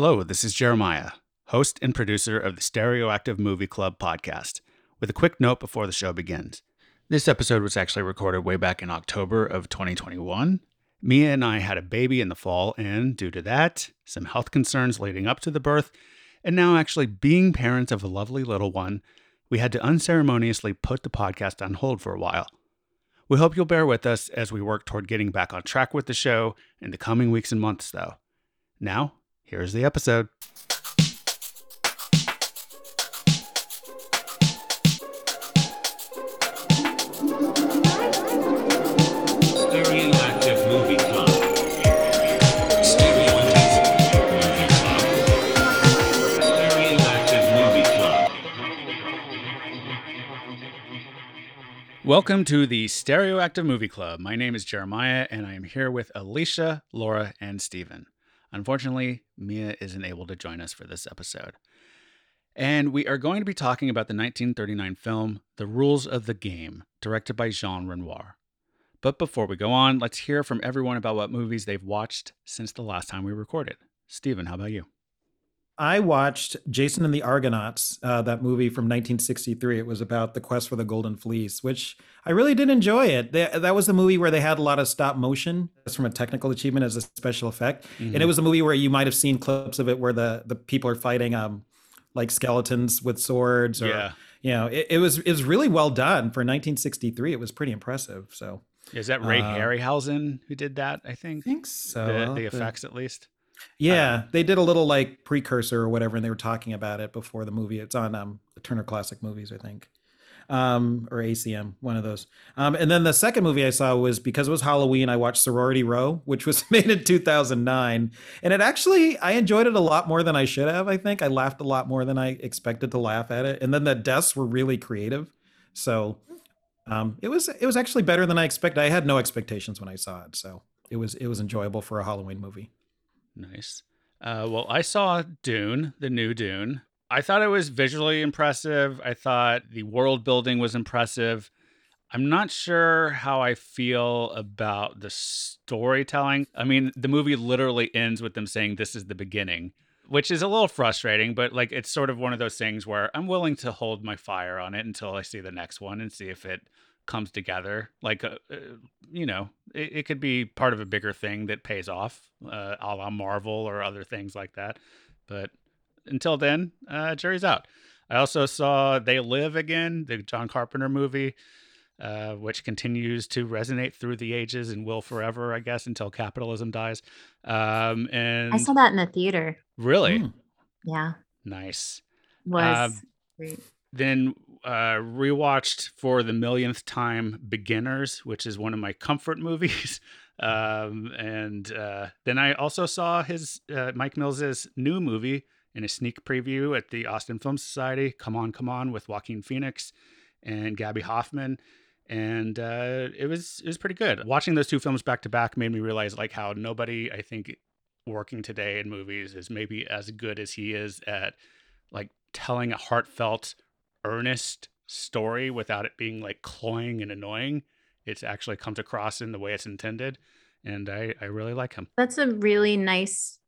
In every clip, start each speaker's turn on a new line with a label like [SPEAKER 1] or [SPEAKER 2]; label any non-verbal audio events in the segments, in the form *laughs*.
[SPEAKER 1] Hello, this is Jeremiah, host and producer of the Stereoactive Movie Club podcast, with a quick note before the show begins. This episode was actually recorded way back in October of 2021. Mia and I had a baby in the fall, and due to that, some health concerns leading up to the birth, and now actually being parents of a lovely little one, we had to unceremoniously put the podcast on hold for a while. We hope you'll bear with us as we work toward getting back on track with the show in the coming weeks and months, though. Now, here's the episode.
[SPEAKER 2] Stereoactive Movie Club. Stereoactive Movie Club. Stereoactive Movie Club.
[SPEAKER 1] Welcome to the Stereoactive Movie Club. My name is Jeremiah, and I am here with Alicia, Laura, and Steven. Unfortunately, Mia isn't able to join us for this episode. And we are going to be talking about the 1939 film The Rules of the Game, directed by Jean Renoir. But before we go on, let's hear from everyone about what movies they've watched since the last time we recorded. Steven, how about you?
[SPEAKER 3] I watched Jason and the Argonauts, uh, that movie from 1963. It was about the quest for the Golden Fleece, which I really did enjoy it. They, that was the movie where they had a lot of stop motion as from a technical achievement as a special effect. And it was a movie where you might have seen clips of it where the, the people are fighting um, like skeletons with swords. Or,
[SPEAKER 1] Yeah.
[SPEAKER 3] You know, it, it was it was really well done for 1963. It was pretty impressive. So
[SPEAKER 1] Is that Ray
[SPEAKER 3] Uh,
[SPEAKER 1] Harryhausen who did that? I think.
[SPEAKER 3] I think so.
[SPEAKER 1] the, the effects, at least.
[SPEAKER 3] Yeah, they did a little like precursor or whatever, and they were talking about it before the movie. It's on um, the Turner Classic Movies, I think, um, or ACM, one of those. Um, and then the second movie I saw was because it was Halloween. I watched Sorority Row, which was *laughs* made in 2009, and it actually I enjoyed it a lot more than I should have. I think I laughed a lot more than I expected to laugh at it, and then the deaths were really creative, so um, it was it was actually better than I expected. I had no expectations when I saw it, so it was it was enjoyable for a Halloween movie.
[SPEAKER 1] Nice. Uh, well, I saw Dune, the new Dune. I thought it was visually impressive. I thought the world building was impressive. I'm not sure how I feel about the storytelling. I mean, the movie literally ends with them saying this is the beginning, which is a little frustrating, but like it's sort of one of those things where I'm willing to hold my fire on it until I see the next one and see if it comes together. Like, uh, uh, you know, it, it could be part of a bigger thing that pays off, uh, a la Marvel or other things like that. But until then, uh, jury's out. I also saw They Live Again, the John Carpenter movie, uh, which continues to resonate through the ages and will forever, I guess, until capitalism dies. Um, and
[SPEAKER 4] I saw that in the theater.
[SPEAKER 1] really
[SPEAKER 3] Mm.
[SPEAKER 4] Yeah,
[SPEAKER 1] nice.
[SPEAKER 4] was
[SPEAKER 1] Um,
[SPEAKER 4] great.
[SPEAKER 1] Then uh, rewatched for the millionth time Beginners, which is one of my comfort *laughs* movies. Um, and uh, then I also saw his uh, Mike Mills's new movie in a sneak preview at the Austin Film Society. Come on, come on, with Joaquin Phoenix and Gaby Hoffmann, and uh, it was it was pretty good. Watching those two films back to back made me realize like how nobody I think working today in movies is maybe as good as he is at like telling a heartfelt, earnest story without it being like cloying and annoying. It's actually comes across in the way it's intended, and I I really like him.
[SPEAKER 4] That's a really nice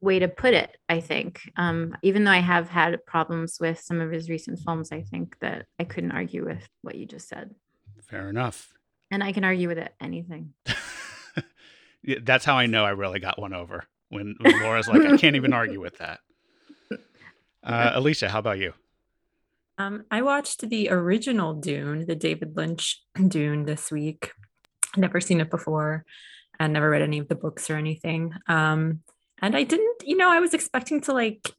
[SPEAKER 4] way to put it, I think. Um, even though I have had problems with some of his recent films, I think that I couldn't argue with what you just said.
[SPEAKER 1] Fair enough.
[SPEAKER 4] And I can argue with it, anything. *laughs*
[SPEAKER 1] Yeah, That's how I know I really got one over when, when Laura's like, I can't even argue with that. *laughs* Uh, Alicia, how about you?
[SPEAKER 5] Um, I watched the original Dune, the David Lynch *clears throat* Dune this week. Never seen it before and never read any of the books or anything. Um, and I didn't, you know, I was expecting to like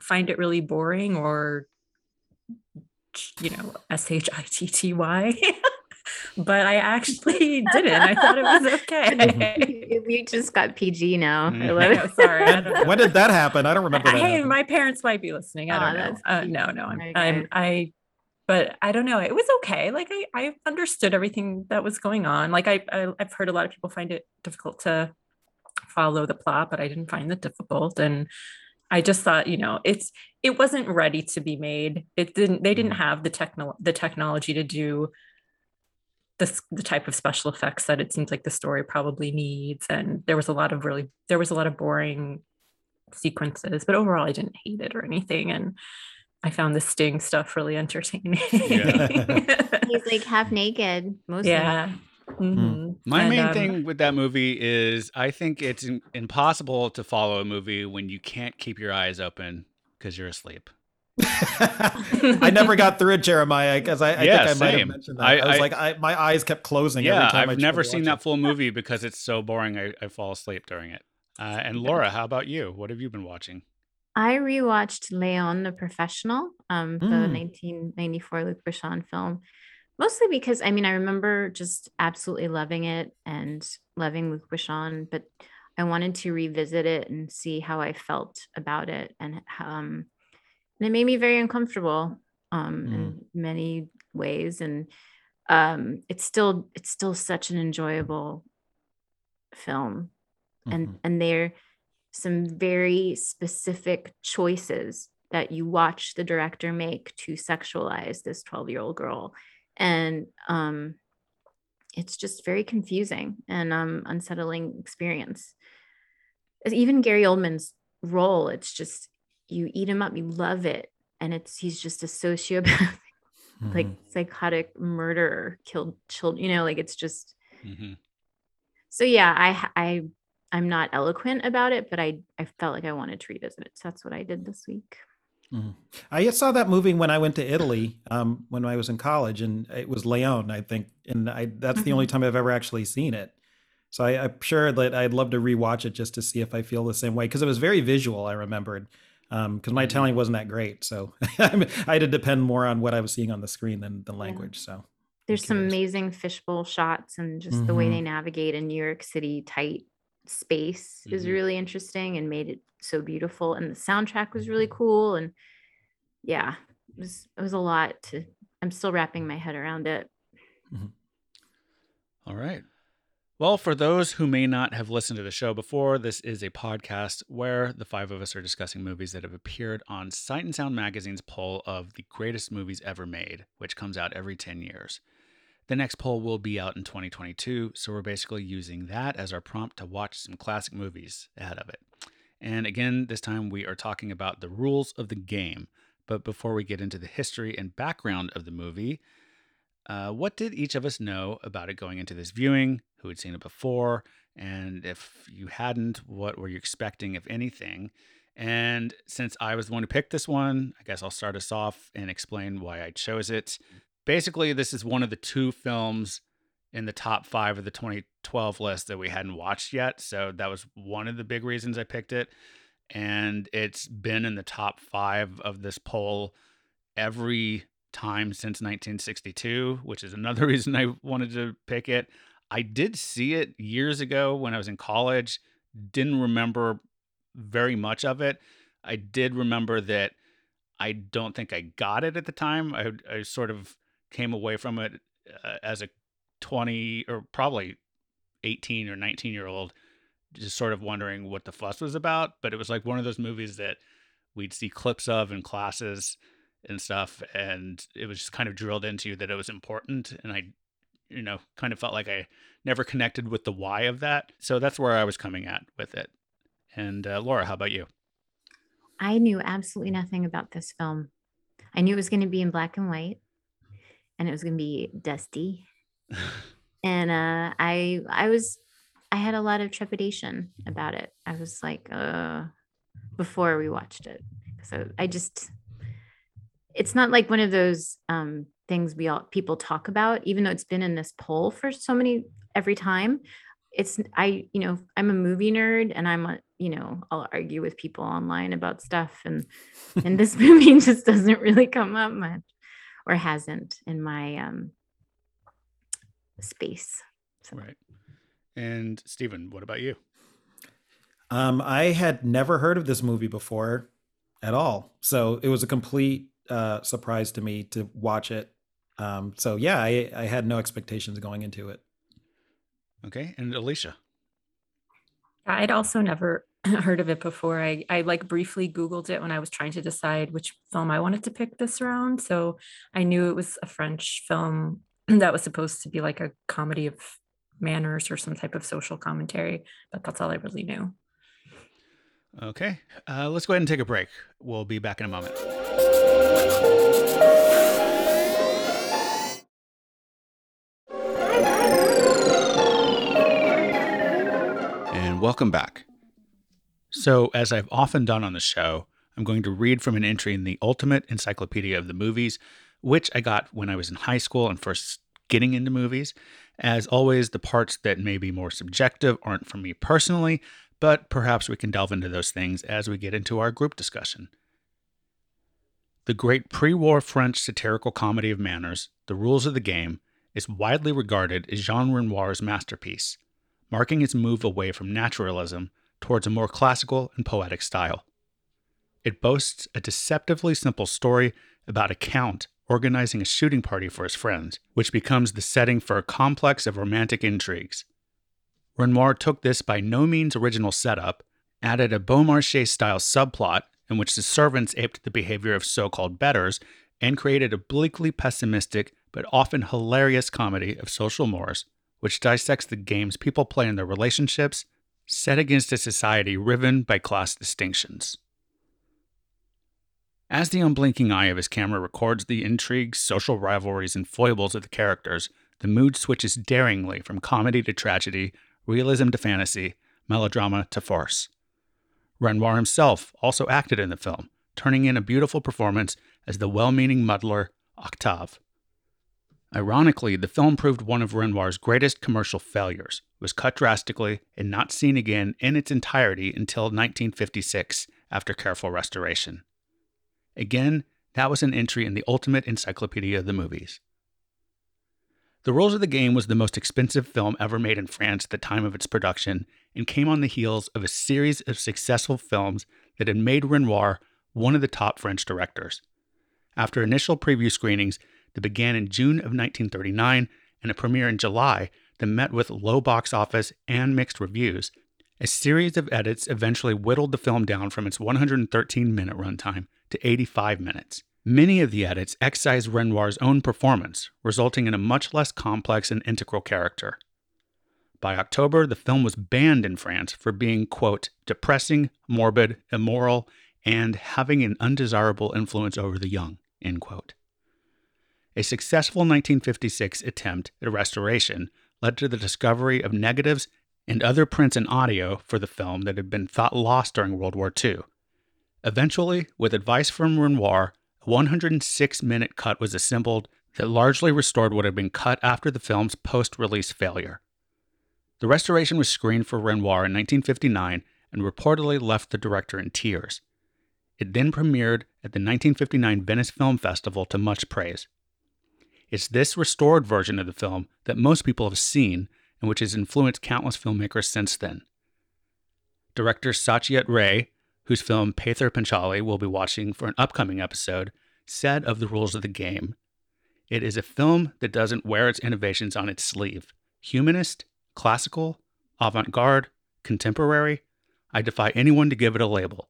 [SPEAKER 5] find it really boring or, you know, S H I T T Y. *laughs* but I actually *laughs* didn't. I thought it was okay. *laughs*
[SPEAKER 4] we just got PG now.
[SPEAKER 1] Mm. *laughs*
[SPEAKER 4] I
[SPEAKER 5] I
[SPEAKER 4] love
[SPEAKER 5] know,
[SPEAKER 4] it.
[SPEAKER 5] sorry. I
[SPEAKER 3] when did that happen? I don't remember that.
[SPEAKER 5] Hey,
[SPEAKER 3] happening.
[SPEAKER 5] my parents might be listening. I don't know. Uh, no, no, I'm,
[SPEAKER 4] Very
[SPEAKER 5] I'm. I, but I don't know. It was okay. Like I, I understood everything that was going on. Like I, I, I've heard a lot of people find it difficult to follow the plot, but I didn't find it difficult. And I just thought, you know, it's, it wasn't ready to be made. It didn't, they didn't have the techno, the technology to do this, the type of special effects that it seems like the story probably needs. And there was a lot of really, there was a lot of boring sequences, but overall, I didn't hate it or anything. And I found the Sting stuff really entertaining. *laughs*
[SPEAKER 4] He's like half naked. Mostly.
[SPEAKER 5] yeah. Mhm.
[SPEAKER 1] My
[SPEAKER 5] And,
[SPEAKER 1] main
[SPEAKER 5] um,
[SPEAKER 1] thing with that movie is I think it's im- impossible to follow a movie when you can't keep your eyes open because you're asleep. *laughs*
[SPEAKER 3] I never got through it, Jeremiah, because I, I
[SPEAKER 1] Yeah,
[SPEAKER 3] think I might have mentioned that.
[SPEAKER 1] I-
[SPEAKER 3] I, was
[SPEAKER 1] I-
[SPEAKER 3] like, I, my eyes kept closing. every
[SPEAKER 1] Yeah,
[SPEAKER 3] time I
[SPEAKER 1] I've
[SPEAKER 3] tried
[SPEAKER 1] never seen that
[SPEAKER 3] it.
[SPEAKER 1] full movie because it's so boring. I, I fall asleep during it. Uh, and Laura, how about you? What have you been watching?
[SPEAKER 4] I rewatched Leon the Professional, um, the
[SPEAKER 3] Mm.
[SPEAKER 4] 1994 Luc Besson film, mostly because I mean I remember just absolutely loving it and loving Luc Besson, but I wanted to revisit it and see how I felt about it, and um, and it made me very uncomfortable um, in many ways, and um, it's still it's still such an enjoyable film. And
[SPEAKER 3] Mhm.
[SPEAKER 4] and there are some very specific choices that you watch the director make to sexualize this 12 year old girl. And um it's just very confusing and um unsettling experience. Even gary oldman's role it's just you eat him up you love it and it's he's just a sociopath *laughs* like
[SPEAKER 3] Mhm.
[SPEAKER 4] psychotic murderer killed children you know like it's just
[SPEAKER 1] hmm
[SPEAKER 4] so yeah i i i'm not eloquent about it but i i felt like i wanted to revisit it so that's what i did this week
[SPEAKER 3] Mhm. I saw that movie when I went to Italy um, when I was in college, and it was Leon, I think, and I that's the only time I've ever actually seen it. So I, I'm sure that I'd love to rewatch it just to see if I feel the same way because it was very visual. I remembered because my
[SPEAKER 1] Mhm.
[SPEAKER 3] Italian wasn't that great, so *laughs* I had to depend more on what I was seeing on the screen than the language. So
[SPEAKER 4] there's some amazing fishbowl shots and just the way
[SPEAKER 3] Mhm.
[SPEAKER 4] they navigate a new york city tight space is
[SPEAKER 1] Mhm.
[SPEAKER 4] really interesting and made it so beautiful and the soundtrack was really cool and yeah it was it was a lot to i'm still wrapping my head around it
[SPEAKER 1] All right. Well, for those who may not have listened to the show before, this is a podcast where the five of us are discussing movies that have appeared on Sight and Sound Magazine's poll of the greatest movies ever made, which comes out every 10 years. The next poll will be out in 2022, so we're basically using that as our prompt to watch some classic movies ahead of it. And again, this time we are talking about the rules of the game. But before we get into the history and background of the movie, uh, what did each of us know about it going into this viewing? Who had seen it before? And if you hadn't, what were you expecting, if anything? And since I was the one who picked this one, I guess I'll start us off and explain why I chose it. Basically, this is one of the two films in the top five of the 2012 list that we hadn't watched yet. So that was one of the big reasons I picked it. And it's been in the top five of this poll every time since 1962, which is another *laughs* reason I wanted to pick it. I did see it years ago when I was in college, didn't remember very much of it. I did remember that I don't think I got it at the time. I, I sort of came away from it uh, as a 20 or probably 18 or 19 year old, just sort of wondering what the fuss was about. But it was like one of those movies that we'd see clips of in classes and stuff and it was just kind of drilled into you that it was important and i you know kind of felt like i never connected with the why of that so that's where i was coming at with it. And uh, laura how about you?
[SPEAKER 4] I knew absolutely nothing about this film. I knew it was going to be in black and white and it was going to be dusty. *laughs* And uh i i was i had a lot of trepidation about it. I was like uh before we watched it so i just it's not like one of those um things we all people talk about even though it's been in this poll for so many every time. It's i you know i'm a movie nerd and i'm a you know i'll argue with people online about stuff and and this *laughs* movie just doesn't really come up much or hasn't in my um space so.
[SPEAKER 1] Right. And stephen what about you?
[SPEAKER 3] Um, I had never heard of this movie before at all. So it was a complete uh, surprise to me to watch it. Um, so yeah, I, I had no expectations going into it.
[SPEAKER 1] okay and alicia
[SPEAKER 5] I'd also never *clears throat* heard of it before. I, I like briefly Googled it when I was trying to decide which film I wanted to pick this round. So I knew it was a French film *clears throat* that was supposed to be like a comedy of manners or some type of social commentary, but that's all I really knew.
[SPEAKER 1] Okay, uh, let's go ahead and take a break. We'll be back in a moment. And welcome back. So, as I've often done on the show, I'm going to read from an entry in the Ultimate Encyclopedia of the Movies, which I got when I was in high school and first getting into movies. As always, the parts that may be more subjective aren't for me personally, but perhaps we can delve into those things as we get into our group discussion. The great pre war French satirical comedy of manners, The Rules of the Game, is widely regarded as Jean Renoir's masterpiece, marking his move away from naturalism towards a more classical and poetic style. It boasts a deceptively simple story about a count organizing a shooting party for his friends, which becomes the setting for a complex of romantic intrigues. Renoir took this by no means original setup, added a Beaumarchais style subplot in which the servants aped the behavior of so called betters, and created a bleakly pessimistic but often hilarious comedy of social mores, which dissects the games people play in their relationships, set against a society riven by class distinctions. As the unblinking eye of his camera records the intrigues, social rivalries, and foibles of the characters, the mood switches daringly from comedy to tragedy, realism to fantasy, melodrama to farce. Renoir himself also acted in the film, turning in a beautiful performance as the well meaning muddler Octave. Ironically, the film proved one of Renoir's greatest commercial failures, was cut drastically, and not seen again in its entirety until 1956 after careful restoration. Again, that was an entry in the Ultimate Encyclopedia of the Movies. The Rules of the Game was the most expensive film ever made in France at the time of its production and came on the heels of a series of successful films that had made Renoir one of the top French directors. After initial preview screenings that began in June of 1939 and a premiere in July that met with low box office and mixed reviews, a series of edits eventually whittled the film down from its 113 minute runtime to 85 minutes. Many of the edits excised Renoir's own performance, resulting in a much less complex and integral character. By October, the film was banned in France for being, quote, depressing, morbid, immoral, and having an undesirable influence over the young, end quote. A successful 1956 attempt at restoration led to the discovery of negatives and other prints and audio for the film that had been thought lost during World War II. Eventually, with advice from Renoir, a 106 minute cut was assembled that largely restored what had been cut after the film's post release failure. The restoration was screened for Renoir in 1959 and reportedly left the director in tears. It then premiered at the 1959 Venice Film Festival to much praise. It's this restored version of the film that most people have seen and which has influenced countless filmmakers since then. Director Satyajit Ray, whose film Pather Panchali we'll be watching for an upcoming episode, said of the rules of the game It is a film that doesn't wear its innovations on its sleeve. Humanist, classical, avant garde, contemporary. I defy anyone to give it a label.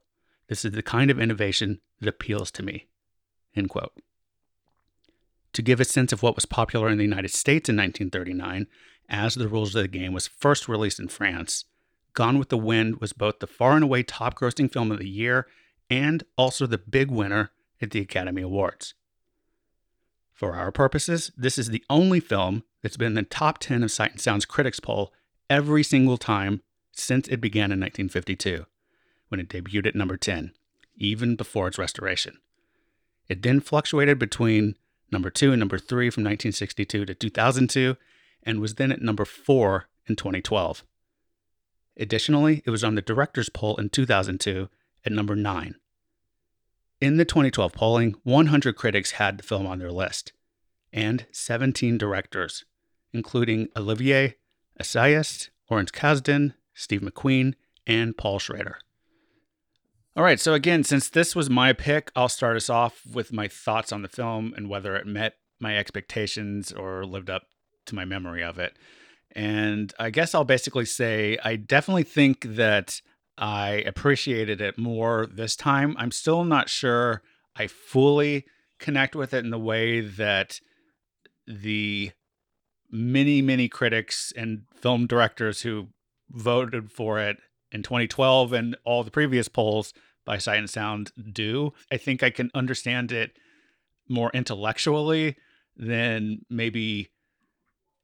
[SPEAKER 1] This is the kind of innovation that appeals to me. End quote. To give a sense of what was popular in the United States in 1939, as the rules of the game was first released in France, Gone with the Wind was both the far and away top grossing film of the year and also the big winner at the Academy Awards. For our purposes, this is the only film that's been in the top 10 of Sight and Sound's critics poll every single time since it began in 1952, when it debuted at number 10, even before its restoration. It then fluctuated between number 2 and number 3 from 1962 to 2002, and was then at number 4 in 2012. Additionally, it was on the director's poll in 2002 at number 9. In the 2012 polling, 100 critics had the film on their list, and 17 directors, including Olivier Assayas, Lawrence Kasdan, Steve McQueen, and Paul Schrader. All right, so again, since this was my pick, I'll start us off with my thoughts on the film and whether it met my expectations or lived up to my memory of it. And I guess I'll basically say I definitely think that I appreciated it more this time. I'm still not sure I fully connect with it in the way that the many, many critics and film directors who voted for it in 2012 and all the previous polls by Sight and Sound do. I think I can understand it more intellectually than maybe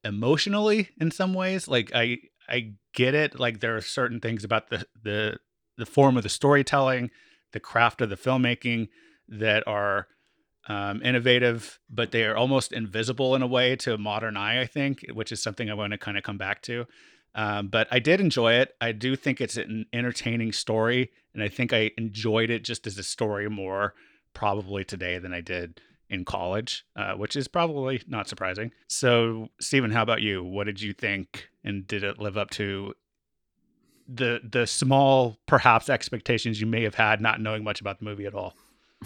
[SPEAKER 1] emotionally in some ways. Like I I get it. Like there are certain things about the the the form of the storytelling, the craft of the filmmaking that are um, innovative, but they are almost invisible in a way to a modern eye. I think, which is something I want to kind of come back to. Um, but I did enjoy it. I do think it's an entertaining story, and I think I enjoyed it just as a story more probably today than I did in college, uh, which is probably not surprising. So, Stephen, how about you? What did you think, and did it live up to the the small perhaps expectations you may have had, not knowing much about the movie at all?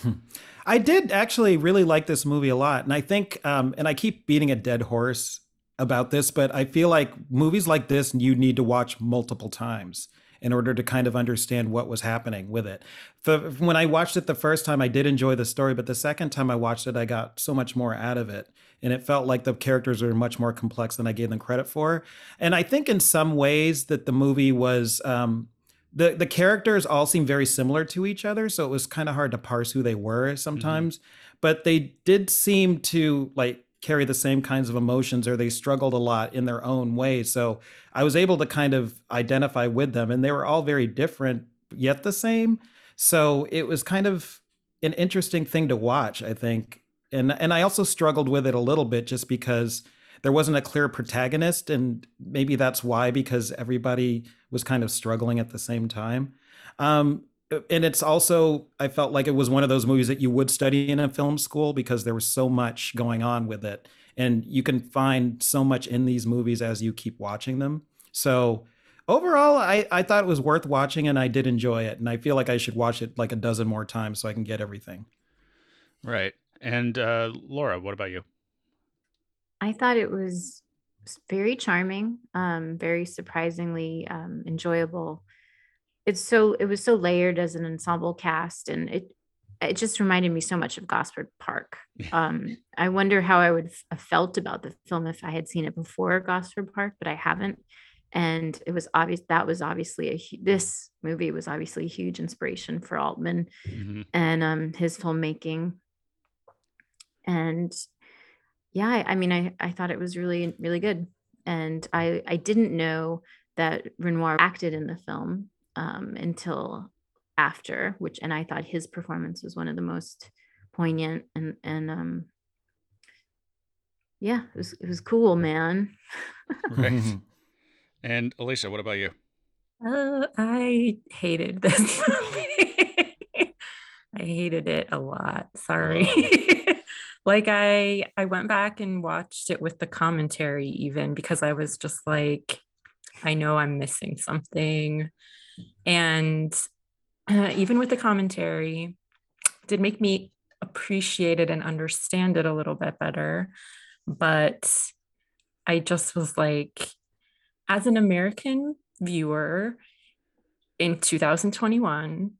[SPEAKER 1] *laughs*
[SPEAKER 3] I did actually really like this movie a lot, and I think, um, and I keep beating a dead horse about this, but I feel like movies like this you need to watch multiple times in order to kind of understand what was happening with it. The, when I watched it the first time, I did enjoy the story, but the second time I watched it, I got so much more out of it. And it felt like the characters are much more complex than I gave them credit for. And I think in some ways that the movie was. Um, the, the characters all seem very similar to each other, so it was kind of hard to parse who they were sometimes. Mm-hmm. But they did seem to like carry the same kinds of emotions or they struggled a lot in their own way. So I was able to kind of identify with them and they were all very different yet the same. So it was kind of an interesting thing to watch, I think. And and I also struggled with it a little bit just because there wasn't a clear protagonist and maybe that's why because everybody was kind of struggling at the same time. Um, and it's also I felt like it was one of those movies that you would study in a film school because there was so much going on with it and you can find so much in these movies as you keep watching them. So overall I, I thought it was worth watching and I did enjoy it and I feel like I should watch it like a dozen more times so I can get everything.
[SPEAKER 1] Right. And uh, Laura, what about you?
[SPEAKER 4] I thought it was very charming, um, very surprisingly um, enjoyable it's so it was so layered as an ensemble cast and it it just reminded me so much of Gosford Park. Um, I wonder how I would have felt about the film if I had seen it before Gosford Park, but I haven't. And it was obvious that was obviously a this movie was obviously a huge inspiration for Altman mm-hmm. and um, his filmmaking. And yeah, I, I mean, I I thought it was really really good, and I I didn't know that Renoir acted in the film um, until after, which and I thought his performance was one of the most poignant and and um yeah, it was it was cool, man.
[SPEAKER 1] right. And Alicia, what about you?
[SPEAKER 5] Uh, I hated this movie. *laughs* I hated it a lot. Sorry. *laughs* Like I I went back and watched it with the commentary even because I was just like I know I'm missing something. And uh, even with the commentary, did make me appreciate it and understand it a little bit better. But I just was like, as an American viewer in 2021,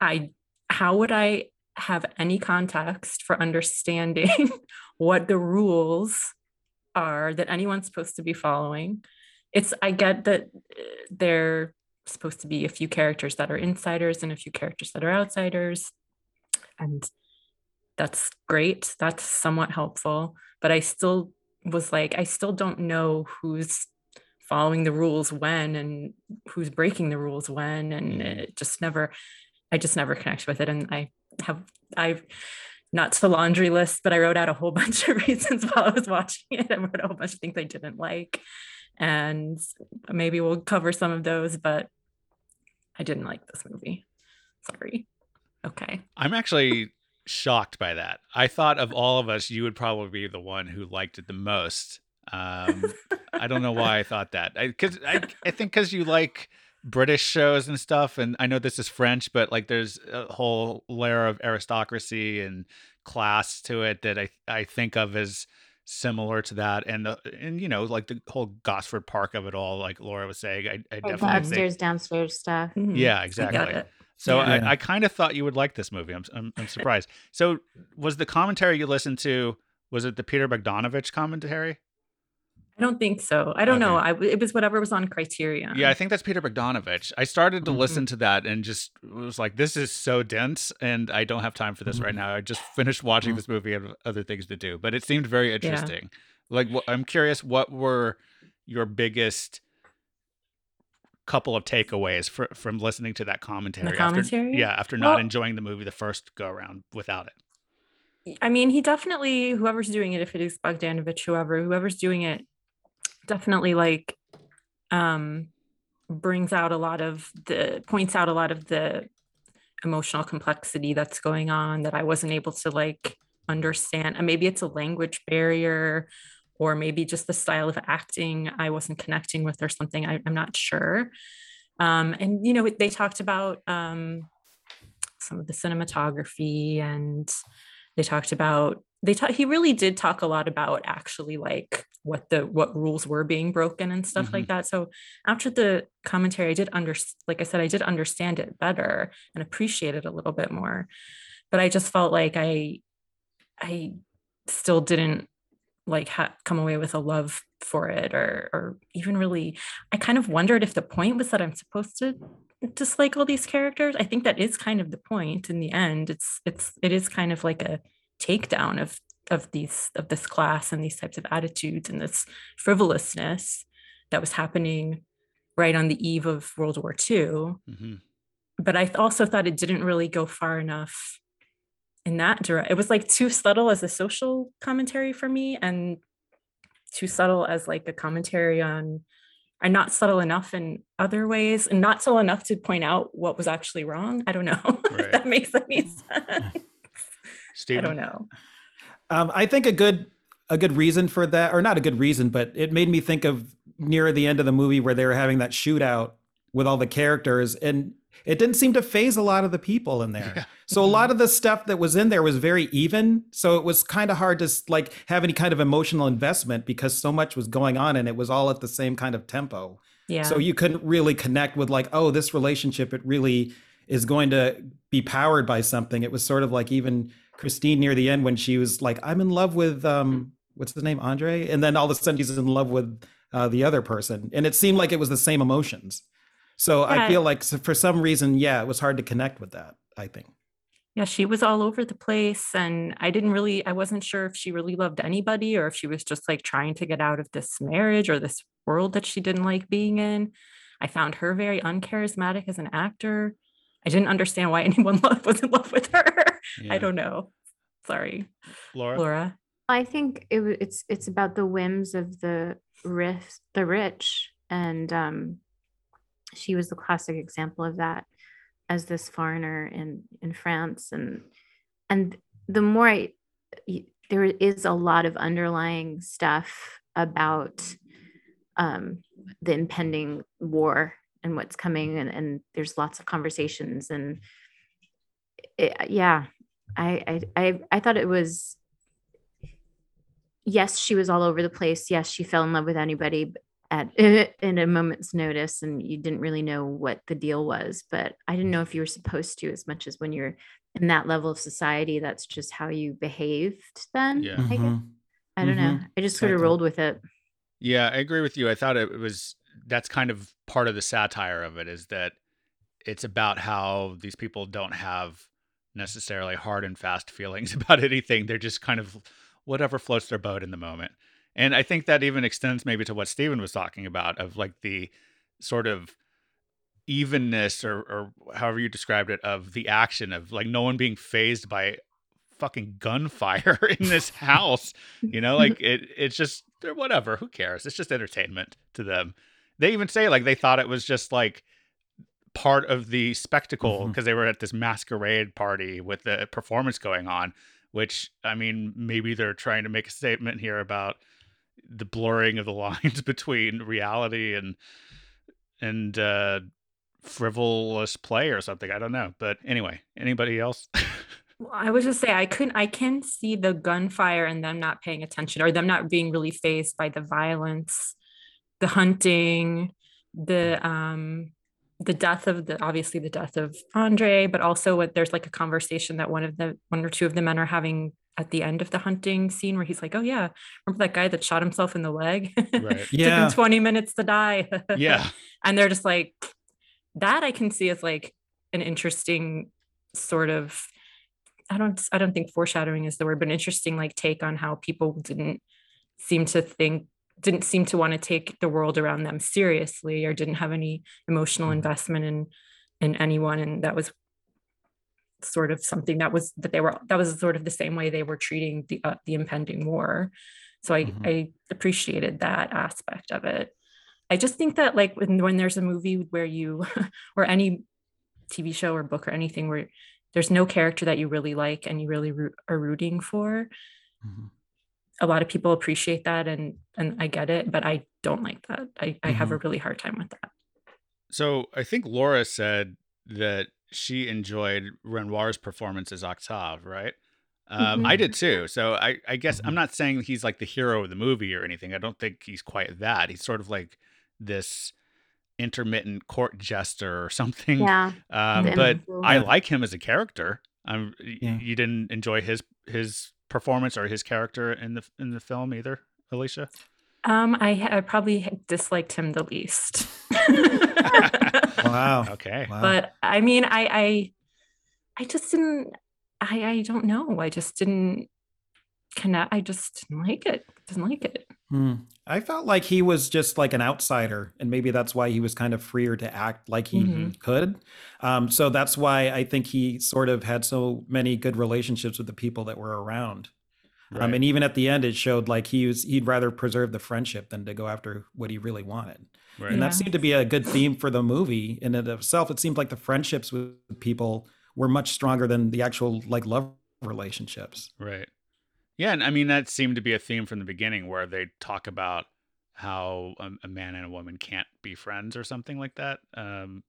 [SPEAKER 5] I how would I have any context for understanding *laughs* what the rules are that anyone's supposed to be following? It's I get that uh, they're supposed to be a few characters that are insiders and a few characters that are outsiders. And that's great. That's somewhat helpful. But I still was like, I still don't know who's following the rules when and who's breaking the rules when. And mm-hmm. it just never, I just never connect with it. And I have, I've, not to laundry list, but I wrote out a whole *laughs* bunch of reasons while I was watching it. I wrote a whole bunch of things I didn't like and maybe we'll cover some of those but i didn't like this movie. Sorry. Okay.
[SPEAKER 1] I'm actually shocked by that. I thought of all of us you would probably be the one who liked it the most. Um *laughs* i don't know why i thought that. Because I, I, I think because you like british shows and stuff and i know this is french but like there's a whole layer of aristocracy and class to it that i i think of as similar to that and the and you know like the whole gosford park of it all like laura was saying i, I definitely
[SPEAKER 4] upstairs think, downstairs stuff.
[SPEAKER 1] Mm-hmm. yeah exactly. so yeah. I, I kind of thought you would like this movie. I'm, I'm, I'm *laughs* surprised. So was the commentary you listened to was it the peter bogdanovich commentary
[SPEAKER 5] I don't think so. I don't know.
[SPEAKER 1] Okay.
[SPEAKER 5] I w- it was whatever was on Criterion.
[SPEAKER 1] Yeah, I think that's Peter Bogdanovich. I started to
[SPEAKER 3] Mhm.
[SPEAKER 1] listen to that and just was like, this is so dense, and I don't have time for this right
[SPEAKER 3] Mhm.
[SPEAKER 1] now. I just finished watching
[SPEAKER 3] Mhm.
[SPEAKER 1] this movie and other things to do, but it seemed very interesting. Like, wh- I'm curious, what were your biggest couple of takeaways fr- from listening to that commentary? After,
[SPEAKER 5] commentary?
[SPEAKER 1] yeah, after not
[SPEAKER 5] Well-
[SPEAKER 1] enjoying the movie the first go around without it.
[SPEAKER 5] I mean, he definitely whoever's doing it, if it is Bogdanovich, whoever, whoever's doing it, definitely like um brings out a lot of the points out a lot of the emotional complexity that's going on that I wasn't able to like understand. And maybe it's a language barrier or maybe just the style of acting I wasn't connecting with or something. I, I'm not sure. Um, and you know, they talked about um some of the cinematography and they talked about they talk he really did talk a lot about actually like what the what rules were being broken and stuff like mm-hmm. that. So after the commentary i did under like i said i did understand it better and appreciate it a little bit more. But i just felt like i i still didn't like ha- come away with a love for it or or even really i kind of wondered if the point was that i'm supposed to dislike all these characters. I think that is kind of the point in the end. It's it's it is kind of like a takedown of of these of this class and these types of attitudes and this frivolousness that was happening right on the eve of world war ii
[SPEAKER 1] hmm
[SPEAKER 5] but i also thought it didn't really go far enough in that direct it was like too subtle as a social commentary for me and too subtle as like a commentary on and not subtle enough in other ways and not subtle enough to point out what was actually wrong. I don't know. *laughs*
[SPEAKER 1] Right.
[SPEAKER 5] if that makes any sense
[SPEAKER 1] Steve,
[SPEAKER 5] i don't know
[SPEAKER 3] Um, I think a good a good reason for that, or not a good reason, but it made me think of near the end of the movie where they were having that shootout with all the characters, and it didn't seem to phase a lot of the people in there. *laughs*
[SPEAKER 1] Yeah.
[SPEAKER 3] So a lot of the stuff that was in there was very even. So it was kind of hard to like have any kind of emotional investment because so much was going on and it was all at the same kind of tempo.
[SPEAKER 5] yeah
[SPEAKER 3] So you couldn't really connect with like, oh, this relationship, it really is going to be powered by something. It was sort of like even Christine near the end when she was like, I'm in love with um what's his name? Andre? And then all of a sudden she's in love with uh, the other person. And it seemed like it was the same emotions. So I feel like for some reason, yeah, it was hard to connect with that, I think.
[SPEAKER 5] yeah she was all over the place and i didn't really i wasn't sure if she really loved anybody or if she was just like trying to get out of this marriage or this world that she didn't like being in i found her very uncharismatic as an actor i didn't understand why *laughs* anyone was in love with her
[SPEAKER 1] Yeah.
[SPEAKER 5] i don't know sorry
[SPEAKER 1] Laura.
[SPEAKER 5] laura
[SPEAKER 4] I think it, it's it's about the whims of the rich, the rich, and um, she was the classic example of that as this foreigner in in France, and and the more I, y- there is a lot of underlying stuff about um, the impending war and what's coming, and, and there's lots of conversations, and it, yeah, I, I I I thought it was yes, she was all over the place. Yes, she fell in love with anybody at *laughs* in a moment's notice, and you didn't really know what the deal was. But I didn't know if you were supposed to, as much as when you're in that level of society, that's just how you behaved. Then
[SPEAKER 1] Yeah.
[SPEAKER 4] I, guess.
[SPEAKER 3] Mhm.
[SPEAKER 4] I don't know.
[SPEAKER 3] Mhm.
[SPEAKER 4] I just sort of rolled with it.
[SPEAKER 1] Yeah, I agree with you. I thought it was that's kind of part of the satire of it is that it's about how these people don't have necessarily hard and fast feelings *laughs* about anything. They're just kind of whatever floats their boat in the moment. And I think that even extends maybe to what Steven was talking about of like the sort of evenness or, or however you described it of the action of like no one being phased by fucking gunfire *laughs* in this house you know like *laughs* it it's just they're whatever who cares it's just entertainment to them they even say like they thought it was just like part of the spectacle because they were at this masquerade party with the performance going on which i mean maybe they're trying to make a statement here about the blurring of the *laughs* lines between reality and and uh frivolous play or something. I don't know. But anyway anybody else? *laughs*
[SPEAKER 5] Well, I was just say I couldn't I can see the gunfire and them not paying attention or them not being really phased by the violence, the hunting, the um the death of the obviously the death of Andre, but also what there's like a conversation that one of the one or two of the men are having at the end of the hunting scene where he's like, "Oh yeah, remember that guy that shot himself in the leg? *laughs*
[SPEAKER 1] Right.
[SPEAKER 5] Took
[SPEAKER 3] Yeah.
[SPEAKER 5] him 20 minutes to die." *laughs*
[SPEAKER 1] Yeah.
[SPEAKER 5] and they're just like that I can see as like an interesting sort of I don't I don't think foreshadowing is the word, but an interesting like take on how people didn't seem to think didn't seem to want to take the world around them seriously or didn't have any emotional
[SPEAKER 3] Mhm.
[SPEAKER 5] investment in in anyone and that was sort of something that was that they were that was sort of the same way they were treating the uh, the impending war so i
[SPEAKER 3] Mhm.
[SPEAKER 5] i appreciated that aspect of it i just think that like when, when there's a movie where you *laughs* or any tv show or book or anything where there's no character that you really like and you really root, are rooting for
[SPEAKER 3] Mhm.
[SPEAKER 5] A lot of people appreciate that and and i get it but i don't like that i, I have a
[SPEAKER 3] Mm-hmm.
[SPEAKER 5] really hard time with that
[SPEAKER 1] So I think Laura said that she enjoyed Renoir's performance as Octave, right? Um, I
[SPEAKER 5] Mhm.
[SPEAKER 1] did too. So I, I guess I'm
[SPEAKER 3] Mhm.
[SPEAKER 1] not saying he's like the hero of the movie or anything. I don't think he's quite that. He's sort of like this intermittent court jester or something.
[SPEAKER 4] Yeah.
[SPEAKER 1] Um, but I like him as a character. Um, y-
[SPEAKER 3] Yeah.
[SPEAKER 1] you didn't enjoy his his performance or his character in the in the film either, Alicia.
[SPEAKER 5] um i, I probably disliked him the least *laughs*
[SPEAKER 3] Wow.
[SPEAKER 1] Okay.
[SPEAKER 3] Wow.
[SPEAKER 5] but i mean i i i just didn't i i don't know i just didn't connect i just didn't like it didn't like it
[SPEAKER 3] Hmm. I felt like he was just like an outsider, and maybe that's why he was kind of freer to act like he
[SPEAKER 5] Mhm.
[SPEAKER 3] could. Um, so that's why I think he sort of had so many good relationships with the people that were around. Um, and even at the end, it showed like he was he'd rather preserve the friendship than to go after what he really wanted.
[SPEAKER 1] right.
[SPEAKER 3] And
[SPEAKER 5] Yeah.
[SPEAKER 3] that seemed to be a good theme for the movie in and of itself. It seemed like the friendships with people were much stronger than the actual like love relationships.
[SPEAKER 1] Right. Yeah, and I mean that seemed to be a theme from the beginning where they talk about how a, a man and a woman can't be friends or something like that. Um,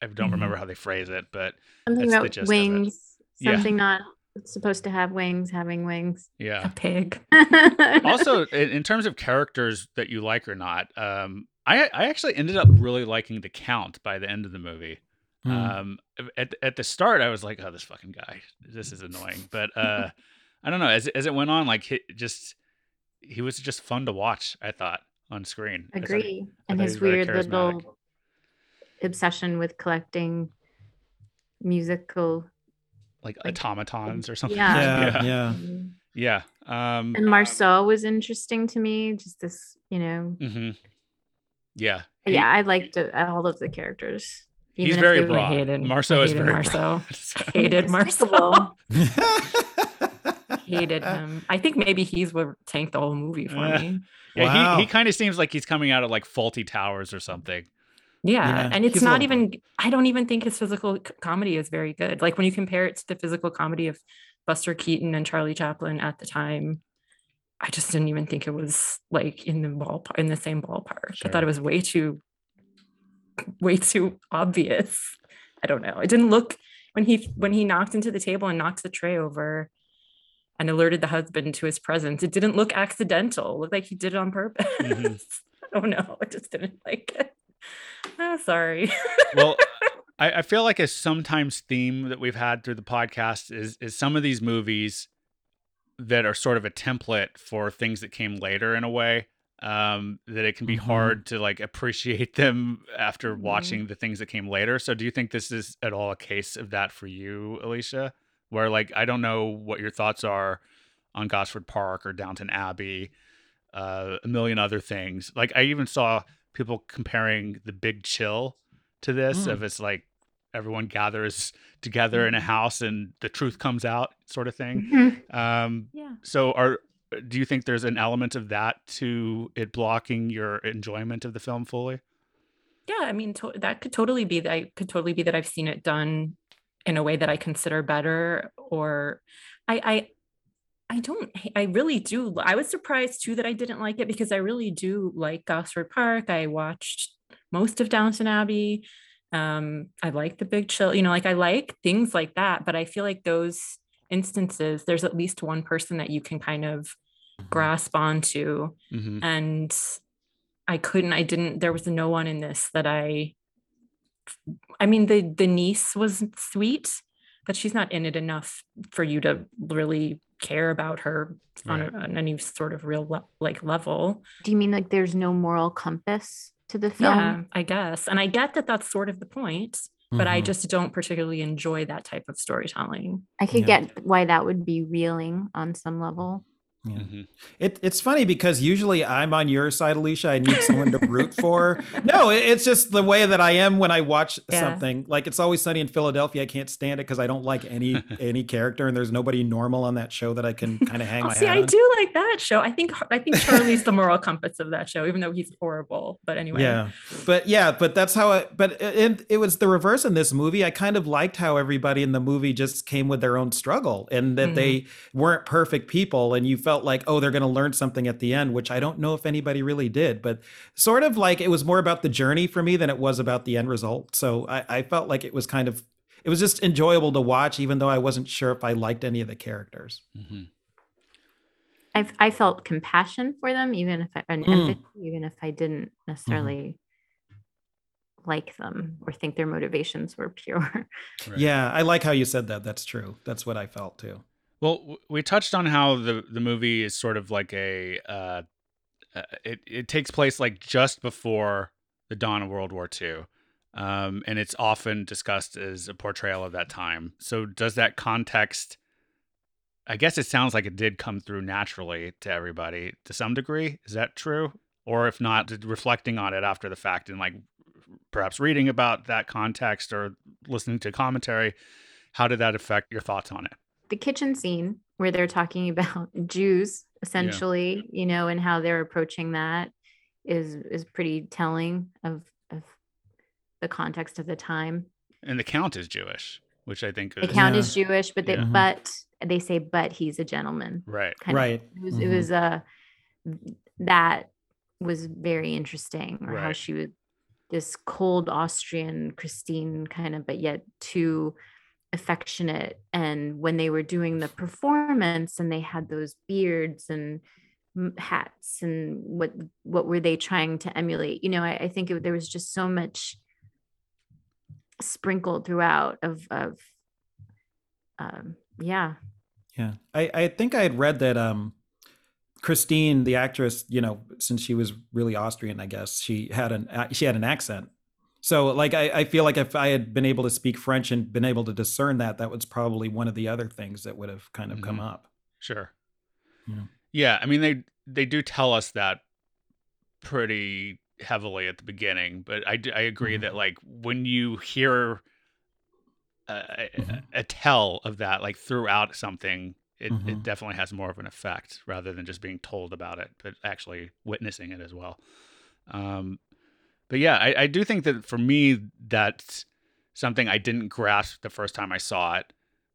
[SPEAKER 1] I don't
[SPEAKER 3] Mhm.
[SPEAKER 1] remember how they phrase it, but
[SPEAKER 4] Something
[SPEAKER 1] That's the
[SPEAKER 4] about
[SPEAKER 1] gist of it.
[SPEAKER 4] wings.
[SPEAKER 1] Yeah.
[SPEAKER 4] Something not supposed to have wings, having wings.
[SPEAKER 1] Yeah, a
[SPEAKER 5] pig *laughs*
[SPEAKER 1] also, in, in terms of characters that you like or not, um, I I actually ended up really liking the Count by the end of the movie.
[SPEAKER 3] Hmm.
[SPEAKER 1] Um, at at the start, I was like, "Oh, this fucking guy, this is annoying." But uh, *laughs* I don't know. As as it went on, like he just he was just fun to watch. I thought on screen. I thought
[SPEAKER 4] Agree. And his weird little obsession with collecting musical.
[SPEAKER 1] like,
[SPEAKER 4] like-
[SPEAKER 1] automatons or something.
[SPEAKER 4] Yeah.
[SPEAKER 3] yeah, *laughs* yeah.
[SPEAKER 1] yeah. Um,
[SPEAKER 4] And Marceau was interesting to me. Just this, you know.
[SPEAKER 1] mhm. Yeah. He-
[SPEAKER 4] yeah, I liked uh, all of the characters.
[SPEAKER 1] he's
[SPEAKER 4] even if
[SPEAKER 1] very
[SPEAKER 4] they
[SPEAKER 1] broad.
[SPEAKER 5] hated-
[SPEAKER 1] Marceau
[SPEAKER 5] I
[SPEAKER 1] is
[SPEAKER 5] hated
[SPEAKER 1] very
[SPEAKER 5] Marceau.
[SPEAKER 1] broad. so- *laughs*
[SPEAKER 5] hated Marcel. *laughs*
[SPEAKER 4] Despicable.
[SPEAKER 5] hated *laughs* him. I think maybe he's what tanked the whole movie for
[SPEAKER 1] Uh,
[SPEAKER 5] me.
[SPEAKER 1] Yeah,
[SPEAKER 3] Wow.
[SPEAKER 1] he, he kind of seems like he's coming out of like Fawlty Towers or something.
[SPEAKER 5] Yeah,
[SPEAKER 3] Yeah,
[SPEAKER 5] and it's
[SPEAKER 3] he's
[SPEAKER 5] not
[SPEAKER 3] little
[SPEAKER 5] even. I don't even think his physical comedy is very good. Like when you compare it to the physical comedy of Buster Keaton and Charlie Chaplin at the time, I just didn't even think it was like in the ballpark in the same ballpark. I thought it was way too, way too obvious. I don't know. It didn't look when he when he knocked into the table and knocked the tray over and alerted the husband to his presence. It didn't look accidental. It looked like he did it on purpose.
[SPEAKER 1] Mhm. *laughs*
[SPEAKER 5] I don't know. I just didn't like it. *laughs* Ah, sorry.
[SPEAKER 1] Well, *laughs* I, I feel like a sometimes theme that we've had through the podcast is is some of these movies that are sort of a template for things that came later in a way. Um, that it can be
[SPEAKER 3] Mhm.
[SPEAKER 1] hard to like appreciate them after
[SPEAKER 5] Mhm.
[SPEAKER 1] watching the things that came later. So, do you think this is at all a case of that for you, Alicia? Where like I don't know what your thoughts are on Gosford Park or Downton Abbey, uh, a million other things. Like I even saw people comparing the Big Chill to this,
[SPEAKER 3] Mm.
[SPEAKER 1] of it's like everyone gathers together in a house and the truth comes out, sort of thing.
[SPEAKER 4] Mhm.
[SPEAKER 1] Um,
[SPEAKER 5] Yeah.
[SPEAKER 1] so, are do you think there's an element of that to it blocking your enjoyment of the film fully?
[SPEAKER 5] Yeah, I mean to- that could totally be that. Could totally be that I've seen it done in a way that I consider better, or I, I, I don't. I really do. I was surprised too that I didn't like it because I really do like Gosford Park. I watched most of Downton Abbey. Um, I like The Big Chill. You know, like I like things like that. But I feel like those instances, there's at least one person that you can kind of grasp onto
[SPEAKER 1] Mm-hmm.
[SPEAKER 5] and I couldn't I didn't there was no one in this that I I mean the the niece was sweet but she's not in it enough for you to really care about her on, a, on any sort of real le- like level.
[SPEAKER 4] Do you mean like there's no moral compass to the film?
[SPEAKER 5] Yeah, I guess. And I get that that's sort of the point, but I
[SPEAKER 3] Mhm.
[SPEAKER 5] just don't particularly enjoy that type of storytelling.
[SPEAKER 4] I could
[SPEAKER 3] Yeah.
[SPEAKER 4] get why that would be reeling on some level.
[SPEAKER 3] Yeah.
[SPEAKER 1] Mhm.
[SPEAKER 3] It, it's funny because usually I'm on your side, Alicia. I need someone to root for. *laughs* No, it- it's just the way that I am when I watch
[SPEAKER 5] Yeah.
[SPEAKER 3] something. Like it's always sunny in Philadelphia. I can't stand it because I don't like any *laughs* any character, and there's nobody normal on that show that I can kind of hang
[SPEAKER 5] Oh,
[SPEAKER 3] my
[SPEAKER 5] see,
[SPEAKER 3] hat
[SPEAKER 5] I
[SPEAKER 3] on.
[SPEAKER 5] do like that show. I think I think Charlie's the moral compass of that show, even though he's horrible. But anyway,
[SPEAKER 3] Yeah, but yeah, but that's how I. But it, it, it was the reverse in this movie. I kind of liked how everybody in the movie just came with their own struggle, and that they weren't perfect people, and you felt like, oh, they're going to learn something at the end, which I don't know if anybody really did, but sort of like it was more about the journey for me than it was about the end result. So I, I felt like it was kind of. It was just enjoyable to watch, even though I wasn't sure if I liked any of the characters.
[SPEAKER 1] Mhm.
[SPEAKER 4] I I felt compassion for them, even if I and
[SPEAKER 3] Mm.
[SPEAKER 4] empathy, even if I didn't necessarily like them or think their motivations were pure. *laughs*
[SPEAKER 1] Right.
[SPEAKER 3] Yeah, I like how you said that. That's true. That's what I felt too.
[SPEAKER 1] Well, we touched on how the the movie is sort of like a uh, uh, it it takes place like just before the dawn of World War II, um, and it's often discussed as a portrayal of that time. So does that context? I guess it sounds like it did come through naturally to everybody to some degree. Is that true? Or if not, reflecting on it after the fact and like perhaps reading about that context or listening to commentary, how did that affect your thoughts on it?
[SPEAKER 4] The kitchen scene where they're talking *laughs* about Jews essentially, you know, and how they're approaching that is is pretty telling of of the context of the time.
[SPEAKER 1] and the count is Jewish, which I think
[SPEAKER 4] The count
[SPEAKER 3] Yeah.
[SPEAKER 4] is Jewish, but they
[SPEAKER 1] Yeah.
[SPEAKER 3] Mhm.
[SPEAKER 4] but they say but he's a gentleman.
[SPEAKER 1] right.
[SPEAKER 4] kind of-
[SPEAKER 3] Right.
[SPEAKER 4] it was
[SPEAKER 3] Mhm.
[SPEAKER 4] it was uh that was very interesting or how she was this cold austrian christine kind of but yet too affectionate and when they were doing the performance and they had those beards and hats and what what were they trying to emulate you know i, I think it, there was just so much sprinkled throughout of of um yeah
[SPEAKER 3] Yeah. I, I think I had read that um Christine, the actress, you know, since she was really Austrian, I guess, she had an she had an accent. So like I, I feel like if I had been able to speak French and been able to discern that, that was probably one of the other things that would have kind of come
[SPEAKER 1] Mhm.
[SPEAKER 3] up.
[SPEAKER 1] Sure.
[SPEAKER 3] Yeah.
[SPEAKER 1] Yeah. I mean, they they do tell us that pretty heavily at the beginning, but I, I agree
[SPEAKER 3] Mhm.
[SPEAKER 1] that like when you hear a, a-
[SPEAKER 3] Mhm.
[SPEAKER 1] a tell of that like throughout something, it, it
[SPEAKER 3] Mhm.
[SPEAKER 1] definitely has more of an effect rather than just being told about it, but actually witnessing it as well. Um, but yeah, I, I do think that for me, that's something I didn't grasp the first time I saw it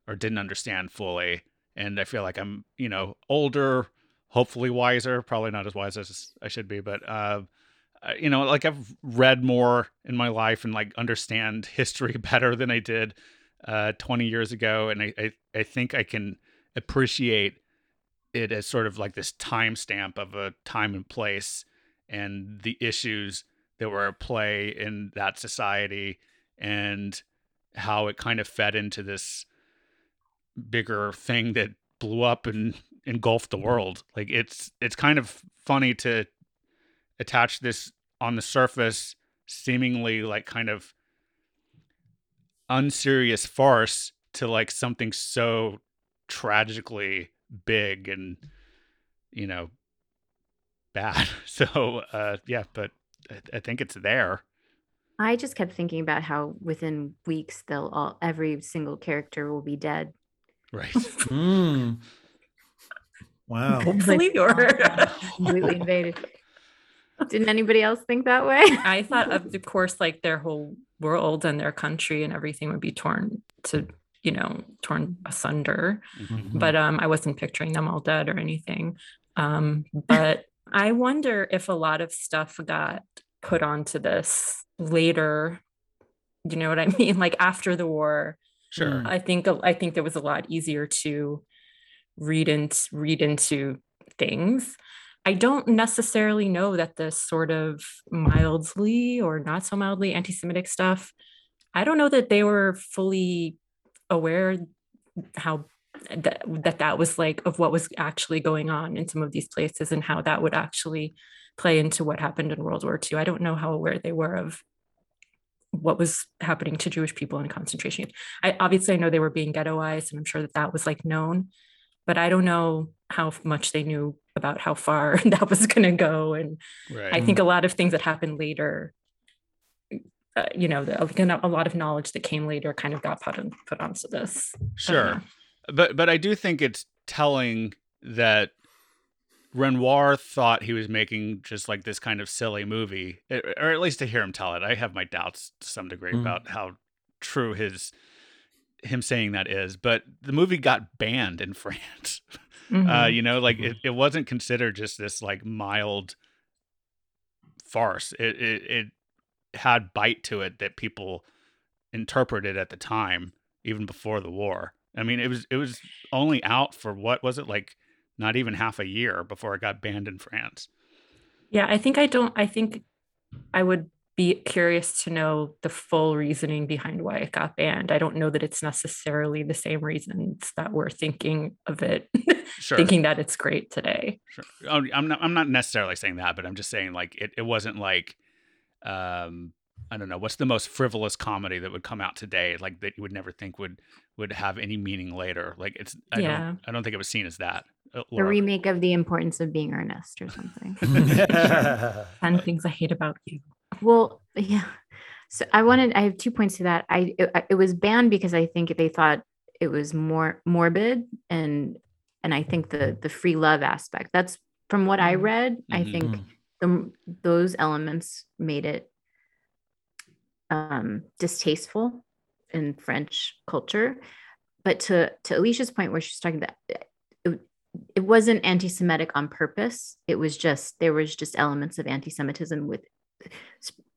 [SPEAKER 1] or didn't understand fully. And I feel like I'm, you know, older, hopefully wiser, probably not as wise as I should be, but, uh, you know, like I've read more in my life and like understand *laughs* history *laughs* better than I did uh, 20 years ago. And I, I, I think I can appreciate it as sort of like this timestamp of a time and place and the issues that were at play in that society and how it kind of fed into this bigger thing that blew up and *laughs* engulfed the world. Like it's it's kind of funny to attach this on the surface seemingly like kind of unserious farce to like something so tragically big and you know bad. *laughs* So uh yeah, but I, I think it's there.
[SPEAKER 4] I just kept thinking about how within weeks they'll all every single character will be dead.
[SPEAKER 1] Right. *laughs*
[SPEAKER 3] Mm. Wow.
[SPEAKER 5] hopefully, *laughs* or
[SPEAKER 4] completely invaded. Didn't anybody else think that way? *laughs*
[SPEAKER 5] I thought of the course like their whole world and their country and everything would be torn to you know torn asunder
[SPEAKER 1] Mhm.
[SPEAKER 3] Mhm.
[SPEAKER 5] but um I wasn't picturing them all dead or anything um but I wonder if a lot of stuff got put onto this later you know what I *laughs* mean like after the war
[SPEAKER 1] Sure.
[SPEAKER 3] Mm.
[SPEAKER 5] I think I think it was a lot easier to read into read into things. I don't necessarily know that this sort of mildly or not so mildly anti-Semitic stuff. I don't know that they were fully aware how that that that was like of what was actually going on in some of these places and how that would actually play into what happened in World War II. I don't know how aware they were of what was happening to Jewish people in concentration. camps. I obviously I know they were being ghettoized, and I'm sure that that was like known, but I don't know how much they knew about how far *laughs* that was going to go. And
[SPEAKER 1] Right.
[SPEAKER 5] I think a lot of things that happened later, uh, you know, the, a lot of knowledge that came later kind of got put on put onto this.
[SPEAKER 1] Sure. But but I do think it's telling that Renoir thought he was making just like this kind of silly movie, or at least to hear him tell it. I have my doubts to some degree
[SPEAKER 3] Mhm.
[SPEAKER 1] about how true his him saying that is. But the movie got banned in *laughs* France. Uh,
[SPEAKER 5] Mhm.
[SPEAKER 1] you know, like it, it wasn't considered just this like mild farce. It, it it had bite to it that people interpreted at the time, even before the war. I mean, it was it was only out for what was it like? Not even half a year before it got banned in France.
[SPEAKER 5] Yeah, I think I don't. I think I would be curious to know the full reasoning behind why it got banned. I don't know that it's necessarily the same reasons that we're thinking of it, *laughs*
[SPEAKER 1] Sure,
[SPEAKER 5] thinking that it's great today.
[SPEAKER 1] sure. Oh, I'm not I'm not necessarily saying that, but I'm just saying like it, it wasn't like um I don't know what's the most frivolous comedy that would come out today, like that you would never think would would have any meaning later. Like it's I
[SPEAKER 5] Yeah.
[SPEAKER 1] don't I don't think it was seen as that.
[SPEAKER 4] The remake of The Importance of Being Earnest or something. *laughs* *laughs*
[SPEAKER 5] Ten things I hate about you.
[SPEAKER 4] Well, yeah. So I wanted. I have two points to that. I it, it was banned because I think they thought it was more morbid and and I think the the free love aspect. That's from what I
[SPEAKER 5] Mhm.
[SPEAKER 4] read. I
[SPEAKER 1] Mhm.
[SPEAKER 4] think the those elements made it um distasteful in French culture. But to to Alicia's point, where she's talking about it, it wasn't anti-Semitic on purpose. It was just there was just elements of anti-Semitism with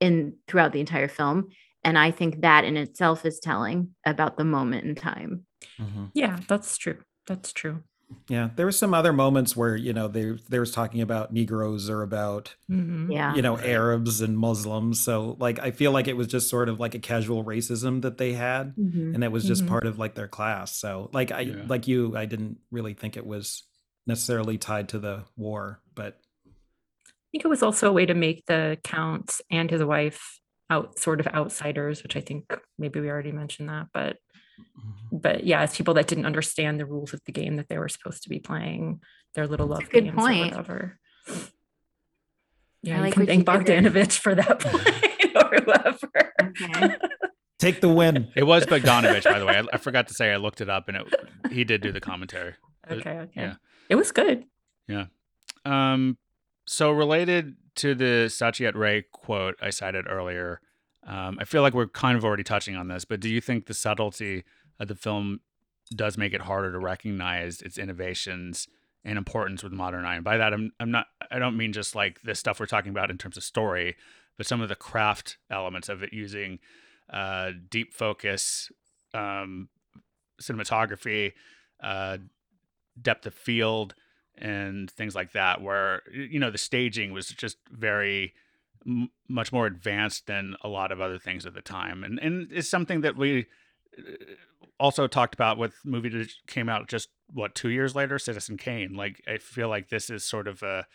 [SPEAKER 4] in throughout the entire film, and I think that in itself is telling about the moment in time.
[SPEAKER 3] Mhm.
[SPEAKER 5] Yeah, that's true. That's true.
[SPEAKER 3] Yeah, there were some other moments where you know they they was talking about Negroes or about
[SPEAKER 5] Mhm.
[SPEAKER 4] Yeah,
[SPEAKER 3] you know Arabs and Muslims. So like I feel like it was just sort of like a casual racism that they had,
[SPEAKER 4] Mhm.
[SPEAKER 3] and it was just
[SPEAKER 5] Mhm.
[SPEAKER 3] part of like their class. So like I
[SPEAKER 1] Yeah.
[SPEAKER 3] like you, I didn't really think it was necessarily tied to the war, but
[SPEAKER 5] I think it was also a way to make the count and his wife out sort of outsiders, which I think maybe we already mentioned that, but mm-hmm. but yeah, it's people that didn't understand the rules of the game that they were supposed to be playing, their little love
[SPEAKER 4] good
[SPEAKER 5] games
[SPEAKER 4] point.
[SPEAKER 5] or whatever. Yeah, you
[SPEAKER 4] like
[SPEAKER 5] can
[SPEAKER 4] what you
[SPEAKER 5] thank. Bogdanovich for that *laughs* point *laughs* or whoever.
[SPEAKER 4] Okay.
[SPEAKER 3] take the win.
[SPEAKER 1] It was Bogdanovich, by the way. I, I forgot to say I looked it up, and it he did do the commentary. *laughs*
[SPEAKER 5] Okay, okay.
[SPEAKER 1] yeah.
[SPEAKER 5] It was good. Yeah.
[SPEAKER 1] Um, so related to the Satyajit Ray quote I cited earlier, um, I feel like we're kind of already touching on this, but do you think the subtlety of the film does make it harder to recognize its innovations and importance with modern eye? And by that, I'm I'm not I don't mean just like the stuff we're talking about in terms of story, but some of the craft elements of it using uh, deep focus, um, cinematography, uh, depth of field and things like that where you know the staging was just very m- much more advanced than a lot of other things at the time. And and it's something that we uh, also talked about with movie that came out just what two years later citizen kane. Like i feel like this is sort of a,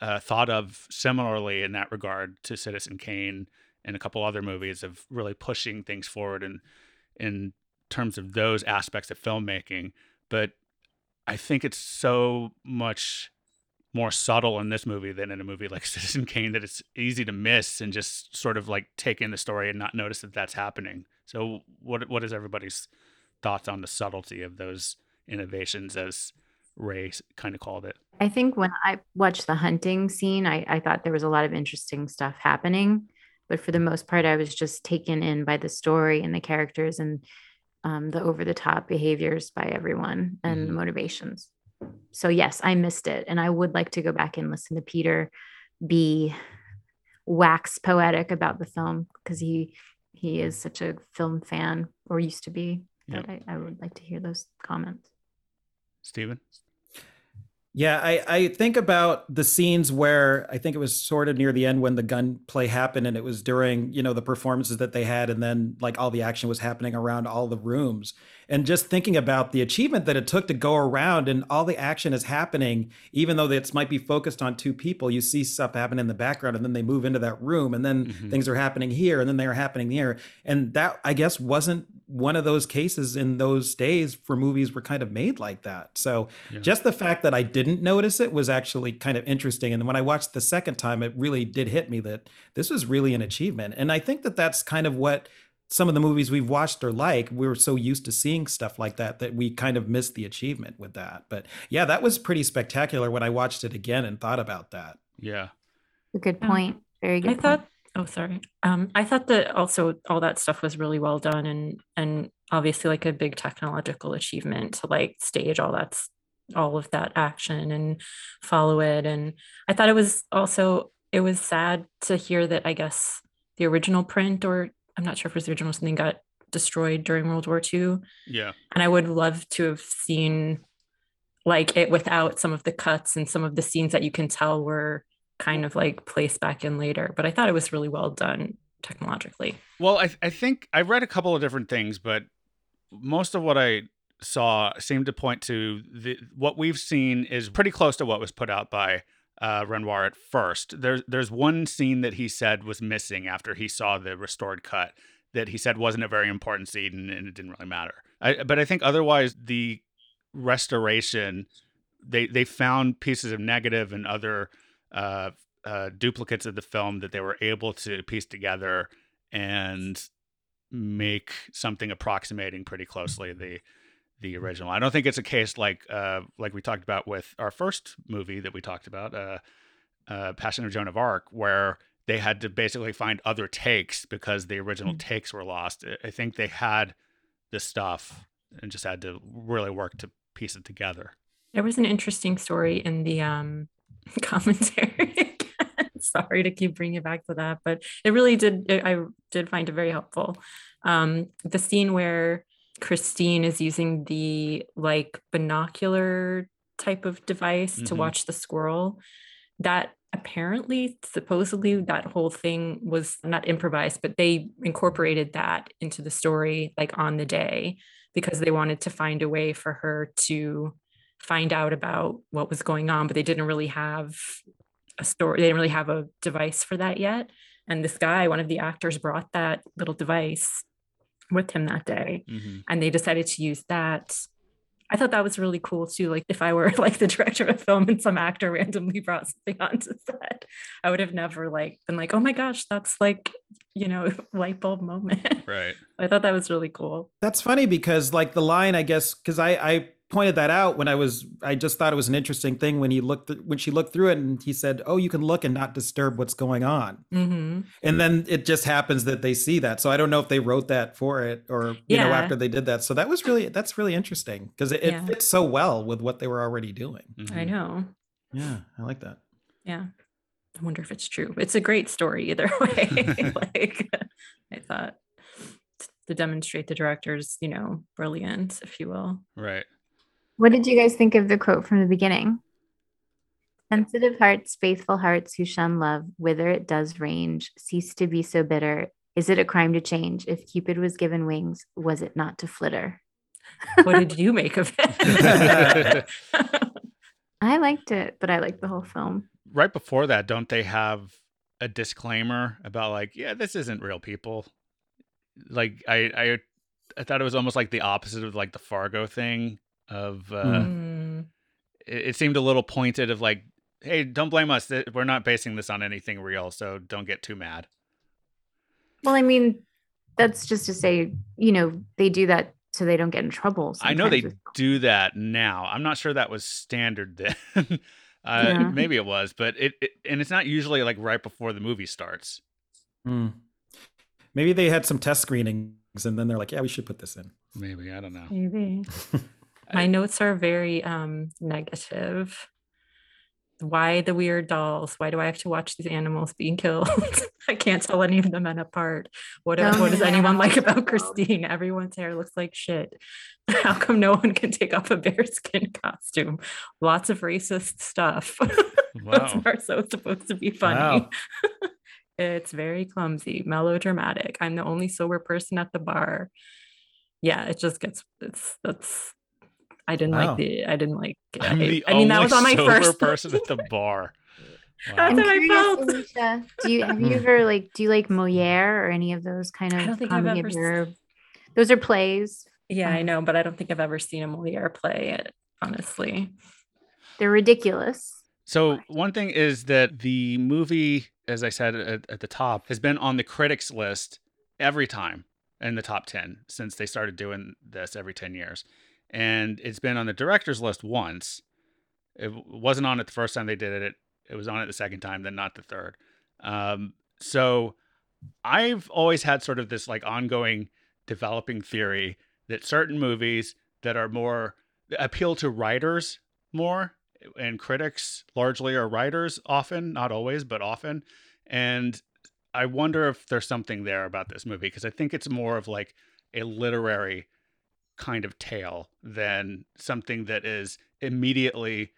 [SPEAKER 1] uh thought of similarly in that regard to citizen kane and a couple other movies of really pushing things forward in in terms of those aspects of filmmaking. But I think it's so much more subtle in this movie than in a movie like *laughs* Citizen Kane that it's easy to miss and just sort of like take in the story and not notice that that's happening. So, what what is everybody's thoughts on the subtlety of those innovations, as Ray kind of called it?
[SPEAKER 4] I think when I watched the hunting scene, I, I thought there was a lot of interesting stuff happening. But for the most part, I was just taken in by the story and the characters and um, the over the top behaviors by everyone and
[SPEAKER 1] Mhm.
[SPEAKER 4] motivations. So, yes, I missed it. And I would like to go back and listen to Peter be wax poetic about the film because he he is such a film fan or used to be.
[SPEAKER 1] Yep.
[SPEAKER 4] But I, I would like to hear those comments.
[SPEAKER 1] Steven?
[SPEAKER 3] Yeah, I, I think about the scenes where I think it was sort of near the end when the gunplay happened and it was during, you know, the performances that they had and then like all the action was happening around all the rooms. And just thinking about the achievement that it took to go around and all the action is happening even though it might be focused on two people you see stuff happen in the background and then they move into that room and then
[SPEAKER 1] Mhm.
[SPEAKER 3] things are happening here and then they're happening here and that i guess wasn't one of those cases in those days for movies were kind of made like that so
[SPEAKER 1] Yeah.
[SPEAKER 3] just the fact that i didn't notice it was actually kind of interesting and when i watched the second time it really did hit me that this was really an achievement and i think that that's kind of what some of the movies we've watched are like we were so used to seeing stuff like that that we kind of missed the achievement with that but yeah that was pretty spectacular when i watched it again and thought about that
[SPEAKER 1] Yeah.
[SPEAKER 4] A good
[SPEAKER 5] Um,
[SPEAKER 4] point. Very good
[SPEAKER 5] I
[SPEAKER 4] point.
[SPEAKER 5] thought oh sorry. Um I thought that also all that stuff was really well done and and obviously like a big technological achievement to like stage all that's all of that action and follow it and I thought it was also it was sad to hear that I guess the original print or I'm not sure if it was the original something got destroyed during World War II
[SPEAKER 1] Yeah.
[SPEAKER 5] and I would love to have seen like it without some of the cuts and some of the scenes that you can tell were kind of like placed back in later. But I thought it was really well done technologically.
[SPEAKER 1] Well, I, I think I read a couple of different things, but most of what I saw seemed to point to the what we've seen is pretty close to what was put out by uh, Renoir at first. There's there's one scene that he said was missing after he saw the restored cut that he said wasn't a very important scene and, and it didn't really matter. I, but I think otherwise the restoration they they found pieces of negative and other uh, uh, duplicates of the film that they were able to piece together and make something approximating pretty closely the the original. I don't think it's a case like uh, like we talked about with our first movie that we talked about, uh, uh, Passion of Joan of Arc, where they had to basically find other takes because the original
[SPEAKER 5] Mm.
[SPEAKER 1] takes were lost. I- think they had the stuff and just had to really work to piece it together.
[SPEAKER 5] There was an interesting story in the um, *laughs* commentary. Sorry to keep bringing it back to that, but it really did. I I did find it very helpful. Um, the scene where Christine is using the like binocular type of device to
[SPEAKER 1] Mhm.
[SPEAKER 5] watch the squirrel, that apparently, supposedly, that whole thing was not improvised, but they incorporated that into the story like on the day because they wanted to find a way for her to find out about what was going on, but they didn't really have a story. They didn't really have a device for that yet. And this guy, one of the actors, brought that little device with him that day,
[SPEAKER 1] Mhm.
[SPEAKER 5] and they decided to use that. I thought that was really cool too. Like if I were *laughs* like the director of a film and some actor randomly brought something onto set, I would have never like been like, oh my gosh, that's like, you know, *laughs* light bulb moment.
[SPEAKER 1] Right. *laughs*
[SPEAKER 5] I thought that was really cool.
[SPEAKER 3] That's funny because like the line, I guess, because I I pointed that out when I was I just thought it was an interesting thing when he looked th- when she looked through it and he said, "Oh, you can look and not disturb what's going on."
[SPEAKER 5] hmm
[SPEAKER 3] And then it just happens that they see that. So I don't know if they wrote that for it or you know after they did that. So that was really that's really interesting because it, it
[SPEAKER 5] Yeah.
[SPEAKER 3] fits so well with what they were already doing.
[SPEAKER 5] I
[SPEAKER 1] Mhm.
[SPEAKER 5] know.
[SPEAKER 3] Yeah, I like that.
[SPEAKER 5] Yeah. I wonder if it's true. It's a great story either *laughs* way. *laughs* like I thought to demonstrate the director's, you know, brilliance, if you will.
[SPEAKER 1] Right.
[SPEAKER 4] What did you guys think of the quote from the beginning? Sensitive hearts, faithful hearts who shun love, whither it does range, cease to be so bitter. Is it a crime to change? If Cupid was given wings, was it not to flitter?
[SPEAKER 5] What did you make of it? *laughs*
[SPEAKER 4] I liked it, but I liked the whole film.
[SPEAKER 1] right before that, don't they have a disclaimer about like, yeah, this isn't real people? Like I I I thought it was almost like the opposite of like the Fargo thing of uh
[SPEAKER 5] Mm,
[SPEAKER 1] it, it seemed a little pointed of like, hey, don't blame us. We're not basing this on anything real, so don't get too mad.
[SPEAKER 4] Well, I mean, that's just to say, you know, they do that so they don't get in trouble.
[SPEAKER 1] I know they
[SPEAKER 4] with-
[SPEAKER 1] do that now. I'm not sure that was standard then. *laughs* uh,
[SPEAKER 4] Yeah.
[SPEAKER 1] Maybe it was, but it, it and it's not usually like right before the movie starts.
[SPEAKER 3] Hmm. Maybe they had some test screenings and then they're like, yeah, we should put this in.
[SPEAKER 1] Maybe I don't know.
[SPEAKER 5] maybe. *laughs* My notes are very um negative. Why the weird dolls? Why do I have to watch these animals being killed? *laughs* I can't tell any of the men apart. What,
[SPEAKER 4] Oh,
[SPEAKER 5] what does anyone like about Christine? Everyone's hair looks like shit. *laughs* How come no one can take off a bearskin *laughs* costume? Lots of racist stuff. Those
[SPEAKER 1] Wow.
[SPEAKER 5] are so supposed to be funny.
[SPEAKER 3] Wow.
[SPEAKER 5] it's very clumsy, melodramatic. I'm the only sober person at the bar. yeah, it just gets it's that's I didn't
[SPEAKER 3] Wow.
[SPEAKER 5] like the I didn't like
[SPEAKER 1] I'm
[SPEAKER 5] I,
[SPEAKER 1] the
[SPEAKER 5] I mean that
[SPEAKER 1] only
[SPEAKER 5] was on my
[SPEAKER 1] sober
[SPEAKER 5] first
[SPEAKER 1] person at the *laughs* bar. *laughs* Wow.
[SPEAKER 5] That's
[SPEAKER 4] I'm
[SPEAKER 5] what I
[SPEAKER 4] curious,
[SPEAKER 5] felt.
[SPEAKER 4] Alicia, do you have you
[SPEAKER 3] Hmm.
[SPEAKER 4] ever like do you like Moliere or any of those kind of
[SPEAKER 5] I don't think I've ever
[SPEAKER 4] of
[SPEAKER 5] s-
[SPEAKER 4] Those are plays.
[SPEAKER 5] Yeah, I
[SPEAKER 4] Um,
[SPEAKER 5] know, but I don't think I've ever seen a Moliere play it, honestly.
[SPEAKER 4] They're ridiculous.
[SPEAKER 1] So one thing is that the movie, as I said at, at the top, has been on the critics list every time in the top 10 since they started doing this every 10 years. And it's been on the director's list once. It wasn't on it the first time they did it. It was on it the second time, then not the third. Um, so I've always had sort of this like ongoing developing theory that certain movies that are more appeal to writers more and critics largely are writers often not always but often and i wonder if there's something there about this movie because i think it's more of like a literary kind of tale than something that is immediately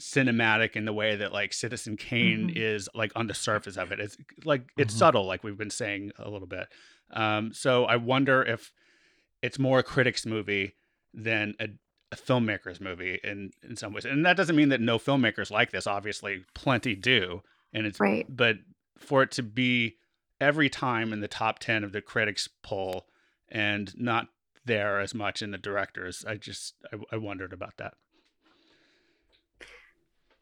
[SPEAKER 1] cinematic in the way that like citizen kane
[SPEAKER 5] Mhm.
[SPEAKER 1] is like on the surface of it it's like it's
[SPEAKER 3] Mhm.
[SPEAKER 1] subtle like we've been saying a little bit um so i wonder if it's more a critic's movie than a, a filmmaker's movie in in some ways and that doesn't mean that no filmmakers like this obviously plenty do and it's
[SPEAKER 4] Right.
[SPEAKER 1] but for it to be every time in the top 10 of the critics poll and not there as much in the directors i just i, I wondered about that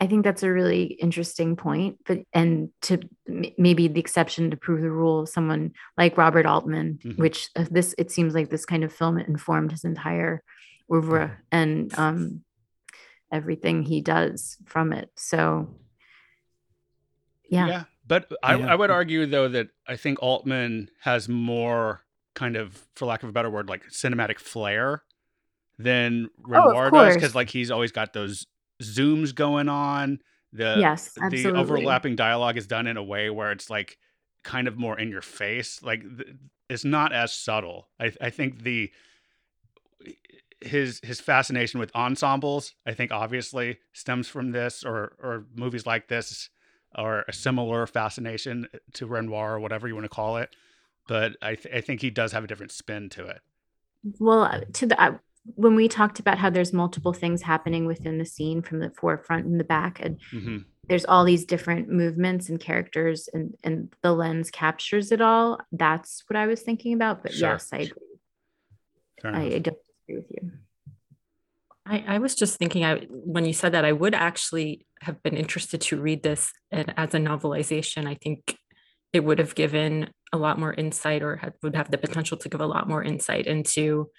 [SPEAKER 4] I think that's a really interesting point, but and to m- maybe the exception to prove the rule, someone like Robert Altman,
[SPEAKER 1] Mhm.
[SPEAKER 4] which uh, this it seems like this kind of film informed his entire oeuvre and um, everything he does from it. So, yeah,
[SPEAKER 1] but I,
[SPEAKER 3] Yeah.
[SPEAKER 1] I would argue though that i think altman has more kind of for lack of a better word like cinematic flair than
[SPEAKER 4] Oh,
[SPEAKER 1] renoir does because like he's always got those zooms going on. The
[SPEAKER 4] yes,
[SPEAKER 1] the overlapping dialogue is done in a way where it's like kind of more in your face. Like it's not as subtle. I i think the his his fascination with ensembles i think obviously stems from this or or movies like this or a similar fascination to renoir or whatever you want to call it but i th- i think he does have a different spin to it
[SPEAKER 4] Well, uh, to the uh, when we talked about how there's multiple things happening within the scene from the forefront and the back, and
[SPEAKER 1] hmm
[SPEAKER 4] there's all these different movements and characters, and and the lens captures it all. That's what I was thinking about. But
[SPEAKER 1] Sure.
[SPEAKER 4] yes, I agree. I. I don't disagree with you.
[SPEAKER 5] I, I was just thinking I when you said that I would actually have been interested to read this and as a novelization. I think it would have given a lot more insight or had, would have the potential to give a lot more insight into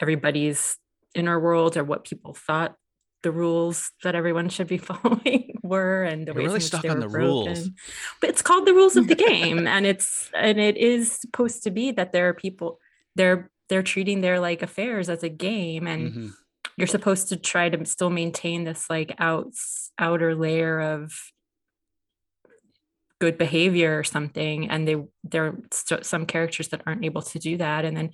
[SPEAKER 5] everybody's inner world or what people thought the rules that everyone should be *laughs* following were and the
[SPEAKER 1] You're
[SPEAKER 5] ways
[SPEAKER 1] really stuck
[SPEAKER 5] they
[SPEAKER 1] on
[SPEAKER 5] were
[SPEAKER 1] the rules.
[SPEAKER 5] broken. But it's called the rules of the *laughs* game and it's and it is supposed to be that there are people they're they're treating their like affairs as a game and
[SPEAKER 1] Mhm.
[SPEAKER 5] you're supposed to try to still maintain this like outs outer layer of good behavior or something and they there are st- some characters that aren't able to do that and then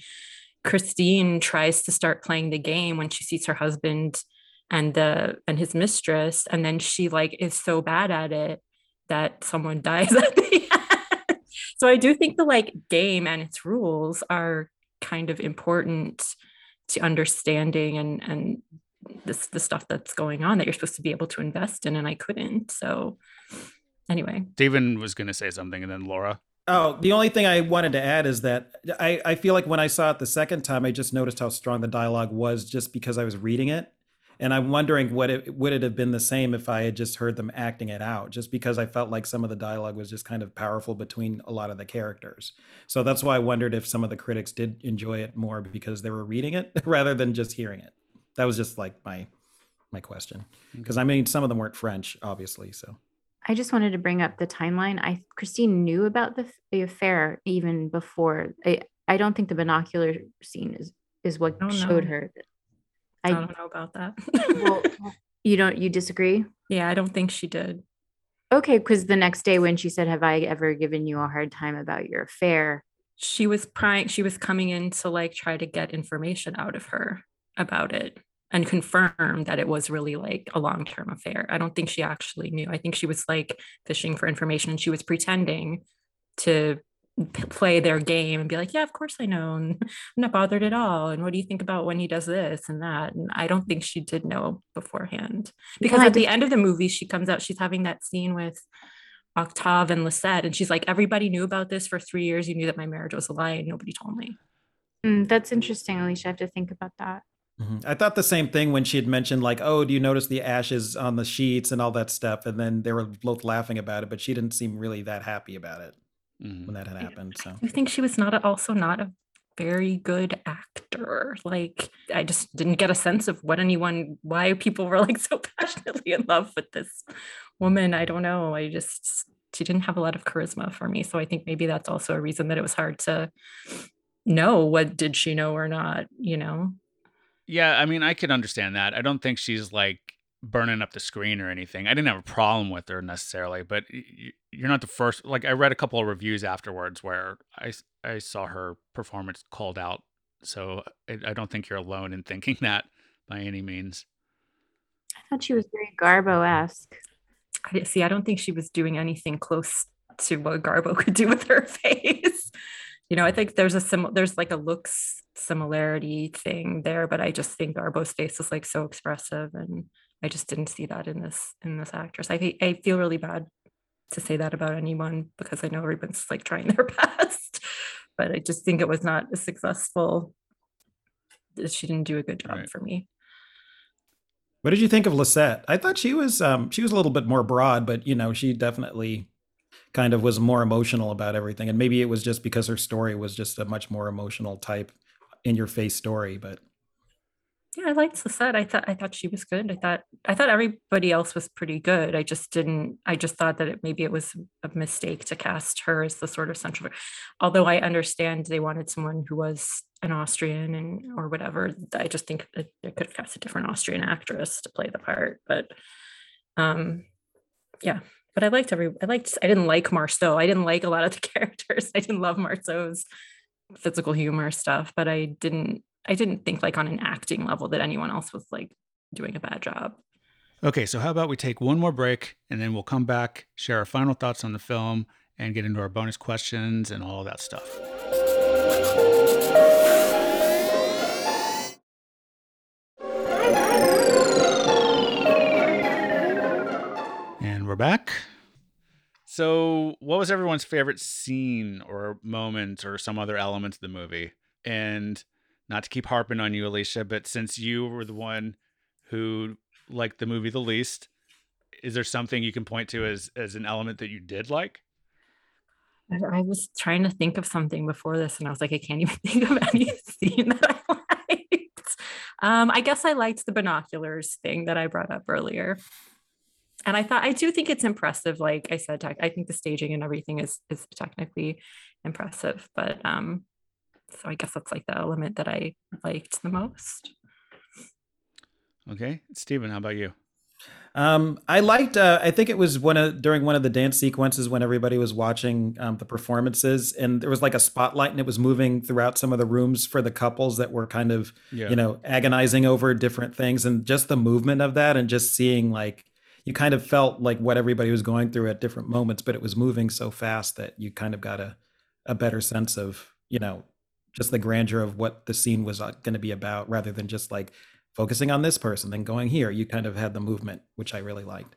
[SPEAKER 5] christine tries to start playing the game when she sees her husband and the and his mistress and then she like is so bad at it that someone *laughs* dies at the end. so i do think the like game and its rules are kind of important to understanding and and this the stuff that's going on that you're supposed to be able to invest in and I couldn't so anyway
[SPEAKER 1] Steven was going to say something and then Laura.
[SPEAKER 3] Oh, the only thing I wanted to add is that I, I feel like when I saw it the second time, I just noticed how strong the dialogue was just because I was reading it. And I'm wondering what it would it have been the same if I had just heard them acting it out, just because I felt like some of the dialogue was just kind of powerful between a lot of the characters. So that's why I wondered if some of the critics did enjoy it more because they were reading it *laughs* rather than just hearing it. That was just like my my question. Mm. Because I mean some of them weren't French, obviously. So
[SPEAKER 4] I just wanted to bring up the timeline. I Christine knew about the, the affair even before. I I don't think the binocular scene is is what showed her.
[SPEAKER 5] I,
[SPEAKER 4] I,
[SPEAKER 5] don't know about that
[SPEAKER 4] well, *laughs* you don't you disagree?
[SPEAKER 5] yeah I don't think she did
[SPEAKER 4] Okay, because the next day when she said, "Have I ever given you a hard time about your affair?"
[SPEAKER 5] she was prying she was coming in to like try to get information out of her about it and confirm that it was really like a long-term affair i don't think she actually knew i think she was like fishing for information and she was pretending to p- play their game and be like, yeah, of course I know. And I'm not bothered at all. And what do you think about when he does this and that? And I don't think she did know beforehand because
[SPEAKER 4] I
[SPEAKER 5] at the end of the movie, she comes out, she's having that scene with Octave and Lisette. And she's like, everybody knew about this for three years. You knew that my marriage was a lie and nobody told me.
[SPEAKER 4] Mm, that's interesting, Alicia. I have to think about that.
[SPEAKER 3] Mhm. I thought the same thing when she had mentioned like, "Oh, do you notice the ashes on the sheets and all that stuff?" And then they were both laughing about it, but she didn't seem really that happy about it
[SPEAKER 1] Mhm.
[SPEAKER 3] when that had happened. So
[SPEAKER 5] I think she was not a, also not a very good actor. Like I just didn't get a sense of what anyone, why people were like *laughs* so passionately in love with this woman. I don't know. I just she didn't have a lot of charisma for me. So I think maybe that's also a reason that it was hard to know what did she know or not. You know.
[SPEAKER 1] Yeah, I mean, I could understand that. I don't think she's like burning up the screen or anything. I didn't have a problem with her necessarily, but y- y- you're not the first. Like, I read a couple of reviews afterwards where I I saw her performance called out. So I, I don't think you're alone in thinking *laughs* that by any means.
[SPEAKER 4] I thought she was very Garbo esque.
[SPEAKER 5] I di- see. I don't think she was doing anything close to what Garbo *laughs* could do with her face. You know, I think there's a sim. There's like a looks similarity thing there, but I just think Garbo's face is like so expressive, and I just didn't see that in this in this actress. I I feel really bad to say that about anyone because I know everyone's like trying *laughs* their best, but I just think it was not a successful. She didn't do a good job
[SPEAKER 1] Right.
[SPEAKER 5] for me.
[SPEAKER 3] What did you think of Lisette? I thought she was um she was a little bit more broad, but you know, she definitely kind of was more emotional about everything. And maybe it was just because her story was just a much more emotional type in your face story, but
[SPEAKER 5] Yeah, I liked Lisette. I thought I thought she was good. I thought I thought everybody else was pretty good. I just didn't. I just thought that it maybe it was a mistake to cast her as the sort of central. Although I understand they wanted someone who was an Austrian and or whatever. I just think that they could have cast a different Austrian actress to play the part. But um, yeah. But I liked every. I liked. I didn't like Marceau. I didn't like a lot of the *laughs* characters. I didn't love Marceau's physical humor stuff, but I didn't I didn't think like on an acting level that anyone else was like doing a bad job.
[SPEAKER 1] Okay, so how about we take one more break and then we'll come back, share our final thoughts on the film, and get into our bonus questions and all that stuff. We're back. So, what was everyone's favorite scene or moment or some other element of the movie? And not to keep harping on you, Alicia, but since you were the one who liked the movie the least, is there something you can point to as as an element that you did like?
[SPEAKER 5] I, I was trying to think of something before this and I was like, I can't even *laughs* think of any *laughs* scene that I liked. Um, I guess I liked the binoculars thing that I brought up earlier. And I thought I do think it's impressive. Like I said, tech, I think the staging and everything is is technically impressive. But um, so I guess that's like the element that I liked the most.
[SPEAKER 1] Okay, Stephen, how about you?
[SPEAKER 3] Um, I liked. Uh, I think it was one of during one of the dance sequences when everybody was watching um, the performances, and there was like a spotlight, and it was moving throughout some of the rooms for the couples that were kind of,
[SPEAKER 1] Yeah,
[SPEAKER 3] you know, agonizing over different things, and just the movement of that, and just seeing like you kind of felt like what everybody was going through at different moments, but it was moving so fast that you kind of got a a better sense of, you know, just the grandeur of what the scene was going to be about, rather than just like focusing on this person, then going here. You kind of had the movement, which I really liked.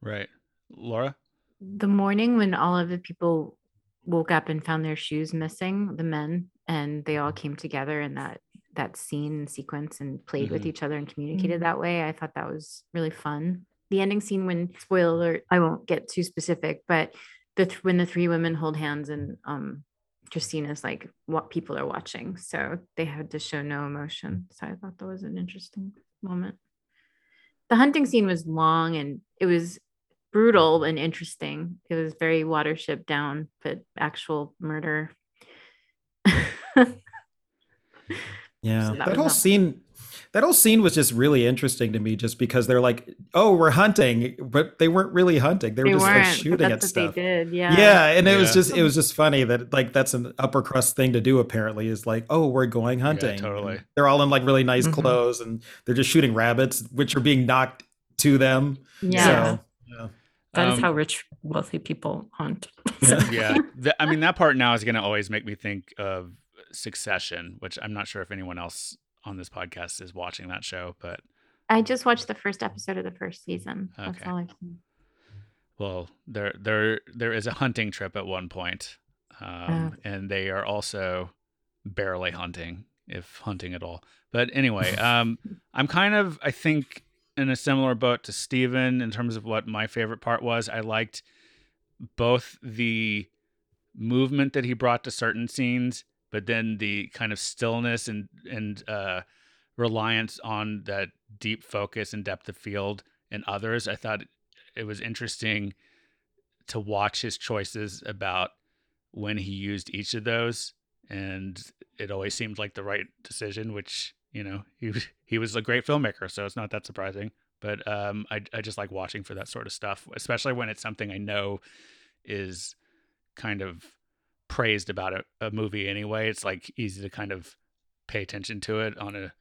[SPEAKER 1] right. Laura?
[SPEAKER 4] The morning when all of the people woke up and found their shoes missing, the men, and they all came together in that that scene sequence and played with
[SPEAKER 1] Mhm.
[SPEAKER 4] each other and communicated
[SPEAKER 5] Mhm.
[SPEAKER 4] that way. I thought that was really fun. The ending scene when spoiler alert, I won't get too specific, but the th- when the three women hold hands and um Christina's like what people are watching. So they had to show no emotion. So I thought that was an interesting moment. The hunting scene was long and it was brutal and interesting. It was very watership down, but actual murder. *laughs*
[SPEAKER 3] Yeah,
[SPEAKER 4] So
[SPEAKER 3] that,
[SPEAKER 4] that
[SPEAKER 3] whole
[SPEAKER 4] not-
[SPEAKER 3] scene, that whole scene was just really interesting to me, just because they're like, "Oh, we're hunting," but they weren't really hunting; they were
[SPEAKER 4] they
[SPEAKER 3] just like
[SPEAKER 4] but
[SPEAKER 3] shooting at
[SPEAKER 4] what
[SPEAKER 3] stuff.
[SPEAKER 4] they did. Yeah.
[SPEAKER 3] Yeah, and it was just it was just funny that like that's an upper crust thing to do. Apparently, is like, "Oh, we're going hunting."
[SPEAKER 1] totally.
[SPEAKER 3] And They're all in like really nice
[SPEAKER 5] Mhm.
[SPEAKER 3] clothes, and they're just shooting rabbits, which are being knocked to them.
[SPEAKER 4] Yeah.
[SPEAKER 3] So, yeah.
[SPEAKER 5] That is
[SPEAKER 1] Um,
[SPEAKER 5] how rich, wealthy people hunt.
[SPEAKER 3] Yeah. *laughs*
[SPEAKER 1] yeah. The, I mean, that part now is going to always make me think of Succession, which I'm not sure if anyone else on this podcast is watching that show, but
[SPEAKER 4] I just watched the first episode of the first season. That's
[SPEAKER 1] Okay.
[SPEAKER 4] all I've seen.
[SPEAKER 1] well, there there there is a hunting trip at one point, um,
[SPEAKER 4] Oh.
[SPEAKER 1] and they are also barely hunting, if hunting at all. But anyway, *laughs* um, I'm kind of I think in a similar boat to Steven in terms of what my favorite part was. I liked both the movement that he brought to certain scenes, but then the kind of stillness and and uh, reliance on that deep focus and depth of field and others. I thought it was interesting to watch his choices about when he used each of those, and it always seemed like the right decision. Which you know he he was a great filmmaker, so it's not that surprising. But um, I I just like watching for that sort of stuff, especially when it's something I know is kind of praised about a, a movie anyway. It's like easy to kind of pay attention to it on a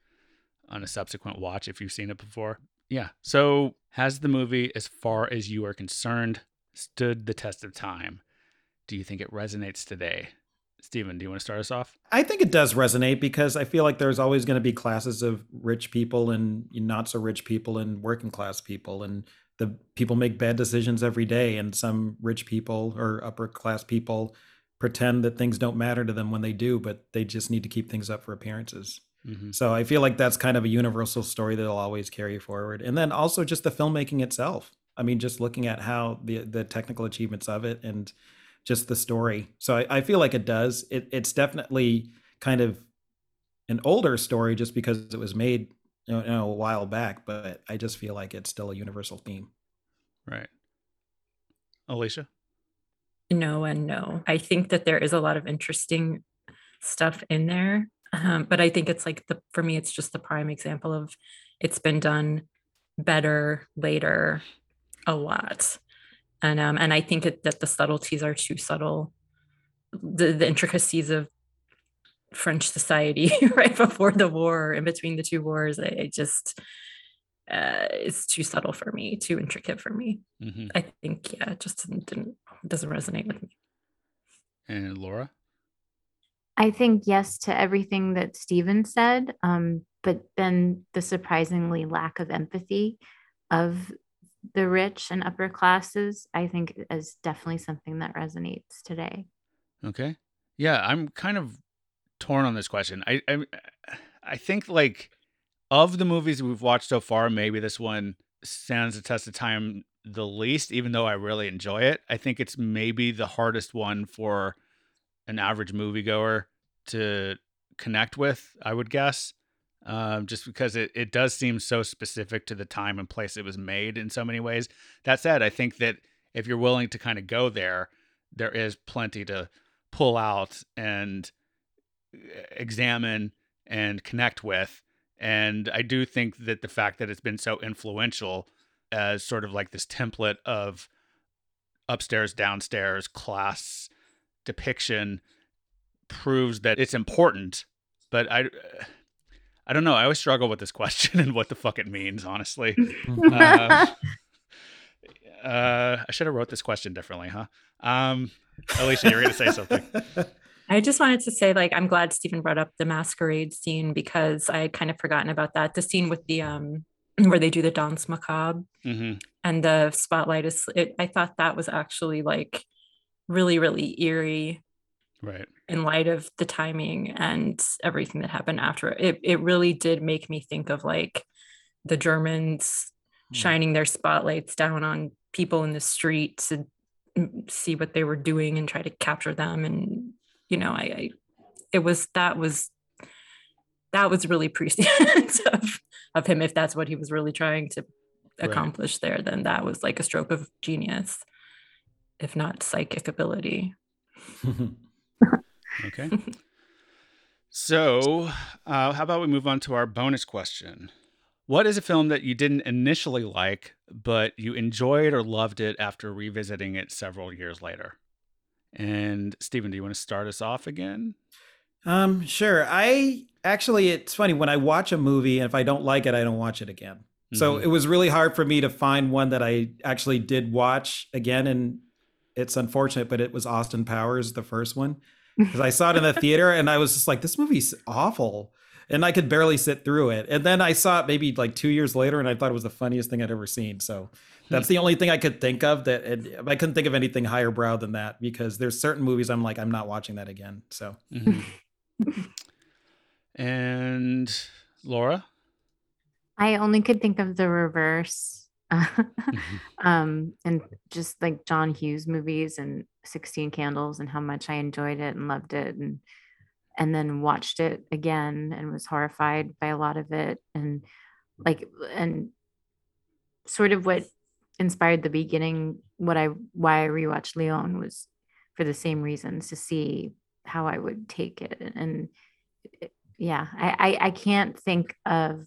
[SPEAKER 1] on a subsequent watch if you've seen it before. Yeah. So has the movie, as far as you are concerned, stood the test of time? Do you think it resonates today? Steven, do you want to start us off?
[SPEAKER 3] I think it does resonate because I feel like there's always going to be classes of rich people and not so rich people and working class people and the people make bad decisions every day and some rich people or upper class people pretend that things don't matter to them when they do but they just need to keep things up for appearances.
[SPEAKER 1] Mm-hmm.
[SPEAKER 3] So I feel like that's kind of a universal story that'll always carry forward. And then also just the filmmaking itself. I mean, just looking at how the the technical achievements of it and just the story. So I, I feel like it does. It, it's definitely kind of an older story just because it was made you know, a while back, but I just feel like it's still a universal theme.
[SPEAKER 1] Right. Alicia?
[SPEAKER 5] No and no. I think that there is a lot of interesting stuff in there. Um, but I think it's like the for me, it's just the prime example of it's been done better later a lot. And um, and I think it, that the subtleties are too subtle. The the intricacies of French society *laughs* right before the war, in between the two wars, I, I just uh, it's too subtle for me, too intricate for me.
[SPEAKER 1] Mm-hmm.
[SPEAKER 5] I think yeah, it just didn't, didn't doesn't resonate with me.
[SPEAKER 1] And Laura?
[SPEAKER 4] I think yes to everything that Steven said, um, but then the surprisingly lack of empathy of the rich and upper classes, I think is definitely something that resonates today.
[SPEAKER 1] Okay. Yeah, I'm kind of torn on this question. I I, I think like of the movies we've watched so far, maybe this one stands the test of time the least, even though I really enjoy it. I think it's maybe the hardest one for an average moviegoer to connect with, I would guess. Um, just because it, it does seem so specific to the time and place it was made in so many ways. That said, I think that if you're willing to kind of go there, there is plenty to pull out and uh, examine and connect with. And I do think that the fact that it's been so influential as sort of like this template of upstairs, downstairs class depiction proves that it's important. But I, I don't know. I always struggle with this question *laughs* and what the fuck it means, honestly. Uh, *laughs* uh, I should have wrote this question differently, huh? Um, Alicia, you were going to say something. *laughs*
[SPEAKER 5] I just wanted to say, like, I'm glad Stephen brought up the masquerade scene because I had kind of forgotten about that. The scene with the um where they do the danse macabre
[SPEAKER 1] hmm
[SPEAKER 5] and the spotlight is it, I thought that was actually like really, really eerie
[SPEAKER 1] Right.
[SPEAKER 5] in light of the timing and everything that happened after it. It really did make me think of like the Germans
[SPEAKER 1] Mm.
[SPEAKER 5] shining their spotlights down on people in the street to see what they were doing and try to capture them. And you know, I, I it was that was that was really prescient *laughs* of of him if that's what he was really trying to
[SPEAKER 1] Right.
[SPEAKER 5] accomplish there then that was like a stroke of genius if not psychic ability *laughs*
[SPEAKER 1] Okay. so, uh, how about we move on to our bonus question? What is a film that you didn't initially like, but you enjoyed or loved it after revisiting it several years later? And Stephen, do you want to start us off again?
[SPEAKER 3] Um, sure. I actually, it's funny when I watch a movie and if I don't like it, I don't watch it again. So
[SPEAKER 1] Mhm.
[SPEAKER 3] it was really hard for me to find one that I actually did watch again. And it's unfortunate, but it was Austin Powers, the first one, *laughs* because I saw it in the theater and I was just like, this movie's awful. And I could barely sit through it. And then I saw it maybe like two years later and I thought it was the funniest thing I'd ever seen. So that's the only thing I could think of that and I couldn't think of anything higher brow than that because there's certain movies I'm like, I'm not watching that again. So
[SPEAKER 1] Mhm. And Laura?
[SPEAKER 4] I only could think of the reverse. *laughs* um, and just like John Hughes movies and 16 Candles and how much I enjoyed it and loved it and and then watched it again and was horrified by a lot of it and like and sort of what inspired the beginning what I why I rewatched Leon was for the same reasons to see how I would take it and it- yeah I I, I can't think of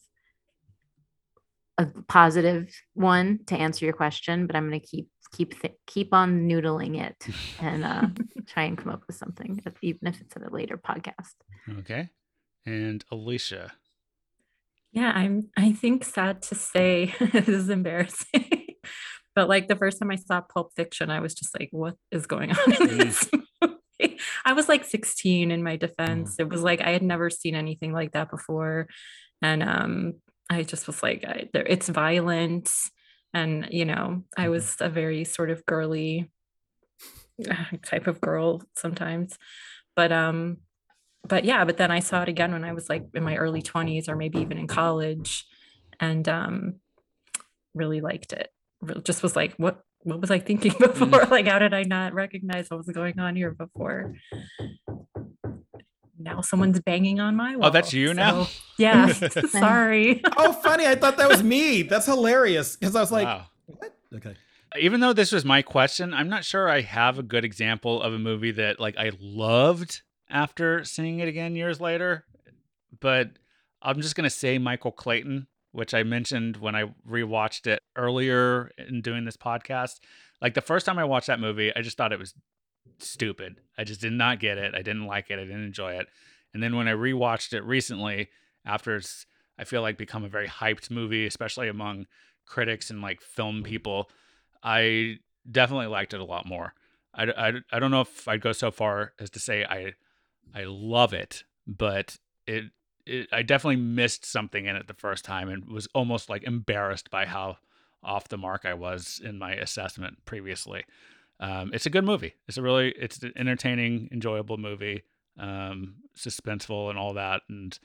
[SPEAKER 4] a positive one to answer your question, but I'm going to keep keep th- keep on noodling it *laughs* and uh, try and come up with something, even if it's at a later podcast.
[SPEAKER 1] Okay. And Alicia.
[SPEAKER 5] Yeah, I'm I think sad to say *laughs* this is embarrassing. *laughs* but like the first time I saw Pulp Fiction, I was just like, what is going on in
[SPEAKER 1] Mm.
[SPEAKER 5] this movie? I was like 16 in my defense. It was like I had never seen anything like that before. And um I just was like, I, there, it's violent. And, you know, I was a very sort of girly *laughs* type of girl sometimes. But um, but yeah, but then I saw it again when I was like in my early 20s or maybe even in college and um really liked it. Just was like, what what was I thinking *laughs* mm. before? *laughs* Like, how did I not recognize what was going on here before? Now someone's banging on my oh, wall.
[SPEAKER 1] Oh, that's you now? *laughs*
[SPEAKER 5] yeah. sorry.
[SPEAKER 3] Oh, funny. I thought that was me. That's hilarious. Because I was like,
[SPEAKER 1] wow.
[SPEAKER 3] what? Okay.
[SPEAKER 1] Even though this was my question, I'm not sure I have a good example of a movie that like I loved after seeing it again years later. But I'm just gonna say Michael Clayton, which I mentioned when I rewatched it earlier in doing this podcast. Like the first time I watched that movie, I just thought it was stupid. I just did not get it. I didn't like it. I didn't enjoy it. And then when I rewatched it recently, after it's I feel like become a very hyped movie, especially among critics and like film people, I definitely liked it a lot more. I, I, I don't know if I'd go so far as to say I I love it, but it, it I definitely missed something in it the first time and was almost like embarrassed by how off the mark I was in my assessment previously. Um, it's a good movie. It's a really it's an entertaining, enjoyable movie, um, suspenseful and all that. And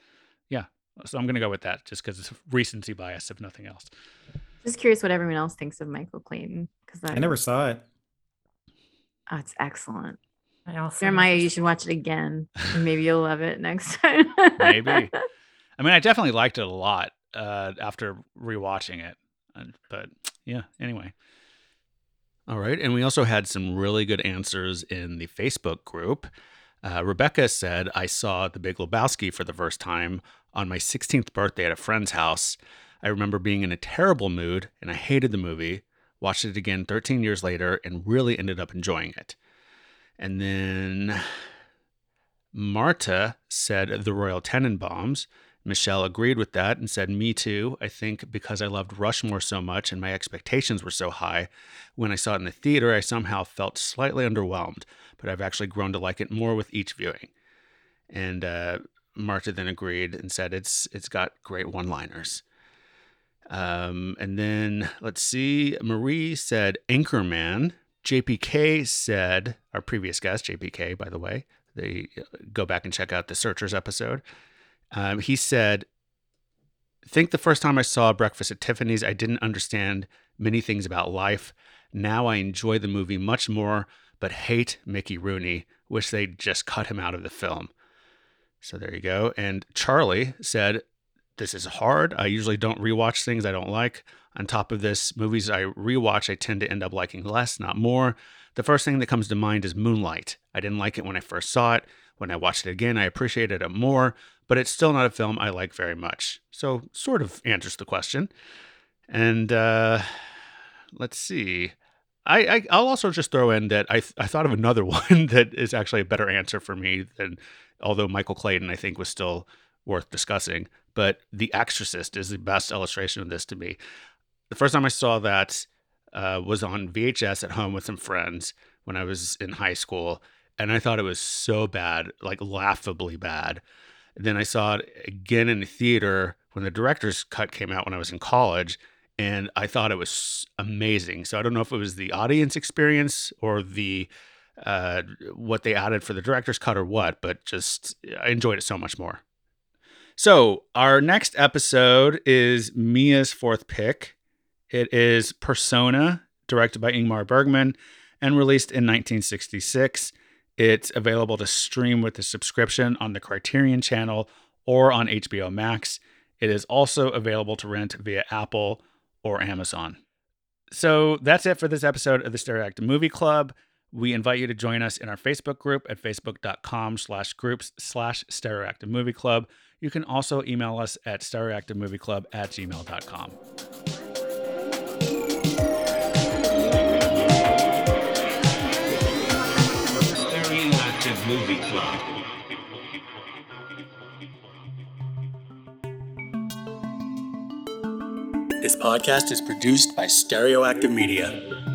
[SPEAKER 1] yeah, so I'm gonna go with that just because it's recency bias, if nothing else.
[SPEAKER 4] Just curious what everyone else thinks of Michael Clayton because
[SPEAKER 3] I never saw it.
[SPEAKER 4] Oh, it's excellent.
[SPEAKER 5] I also
[SPEAKER 4] Jeremiah,
[SPEAKER 5] never
[SPEAKER 4] you should watch it again. *laughs* maybe you'll love it next *laughs* time.
[SPEAKER 1] Maybe. I mean, I definitely liked it a lot uh, after rewatching it. But yeah, anyway. All right. And we also had some really good answers in the Facebook group. Uh, Rebecca said, I saw The Big Lebowski for the first time on my 16th birthday at a friend's house. I remember being in a terrible mood and I hated the movie. Watched it again 13 years later and really ended up enjoying it. And then Marta said The Royal Tenenbaums. Michelle agreed with that and said, Me too. I think because I loved Rushmore so much and my expectations were so high, when I saw it in the theater, I somehow felt slightly underwhelmed, but I've actually grown to like it more with each viewing. And uh, Marta then agreed and said, It's It's got great one liners. Um, and then let's see, Marie said Anchorman. JPK said, our previous guest, JPK, by the way, they uh, go back and check out the Searchers episode. Um, he said, think the first time I saw Breakfast at Tiffany's, I didn't understand many things about life. Now I enjoy the movie much more, but hate Mickey Rooney. Wish they'd just cut him out of the film. So there you go. And Charlie said, this is hard. I usually don't rewatch things I don't like. On top of this, movies I rewatch, I tend to end up liking less, not more. The first thing that comes to mind is Moonlight. I didn't like it when I first saw it. When I watched it again, I appreciated it more, but it's still not a film I like very much. So, sort of answers the question. And uh, let's see. I, I I'll also just throw in that I th- I thought of another *laughs* one that is actually a better answer for me than although Michael Clayton I think was still worth discussing. But The Exorcist is the best illustration of this to me. The first time I saw that uh, was on VHS at home with some friends when I was in high school, and I thought it was so bad, like laughably bad. then I saw it again in the theater when the director's cut came out when I was in college, and I thought it was amazing. So I don't know if it was the audience experience or the uh, what they added for the director's cut or what, but just I enjoyed it so much more. So our next episode is Mia's fourth pick. It is Persona, directed by Ingmar Bergman and released in 1966. It's available to stream with a subscription on the Criterion channel or on HBO Max. It is also available to rent via Apple or Amazon. So that's it for this episode of the Stereoactive Movie Club. We invite you to join us in our Facebook group at facebook.com slash groups slash stereoactive movie club. You can also email us at stereoactivemovieclub at gmail.com.
[SPEAKER 2] Stereoactive Movie Club.
[SPEAKER 6] This podcast is produced by Stereoactive Media.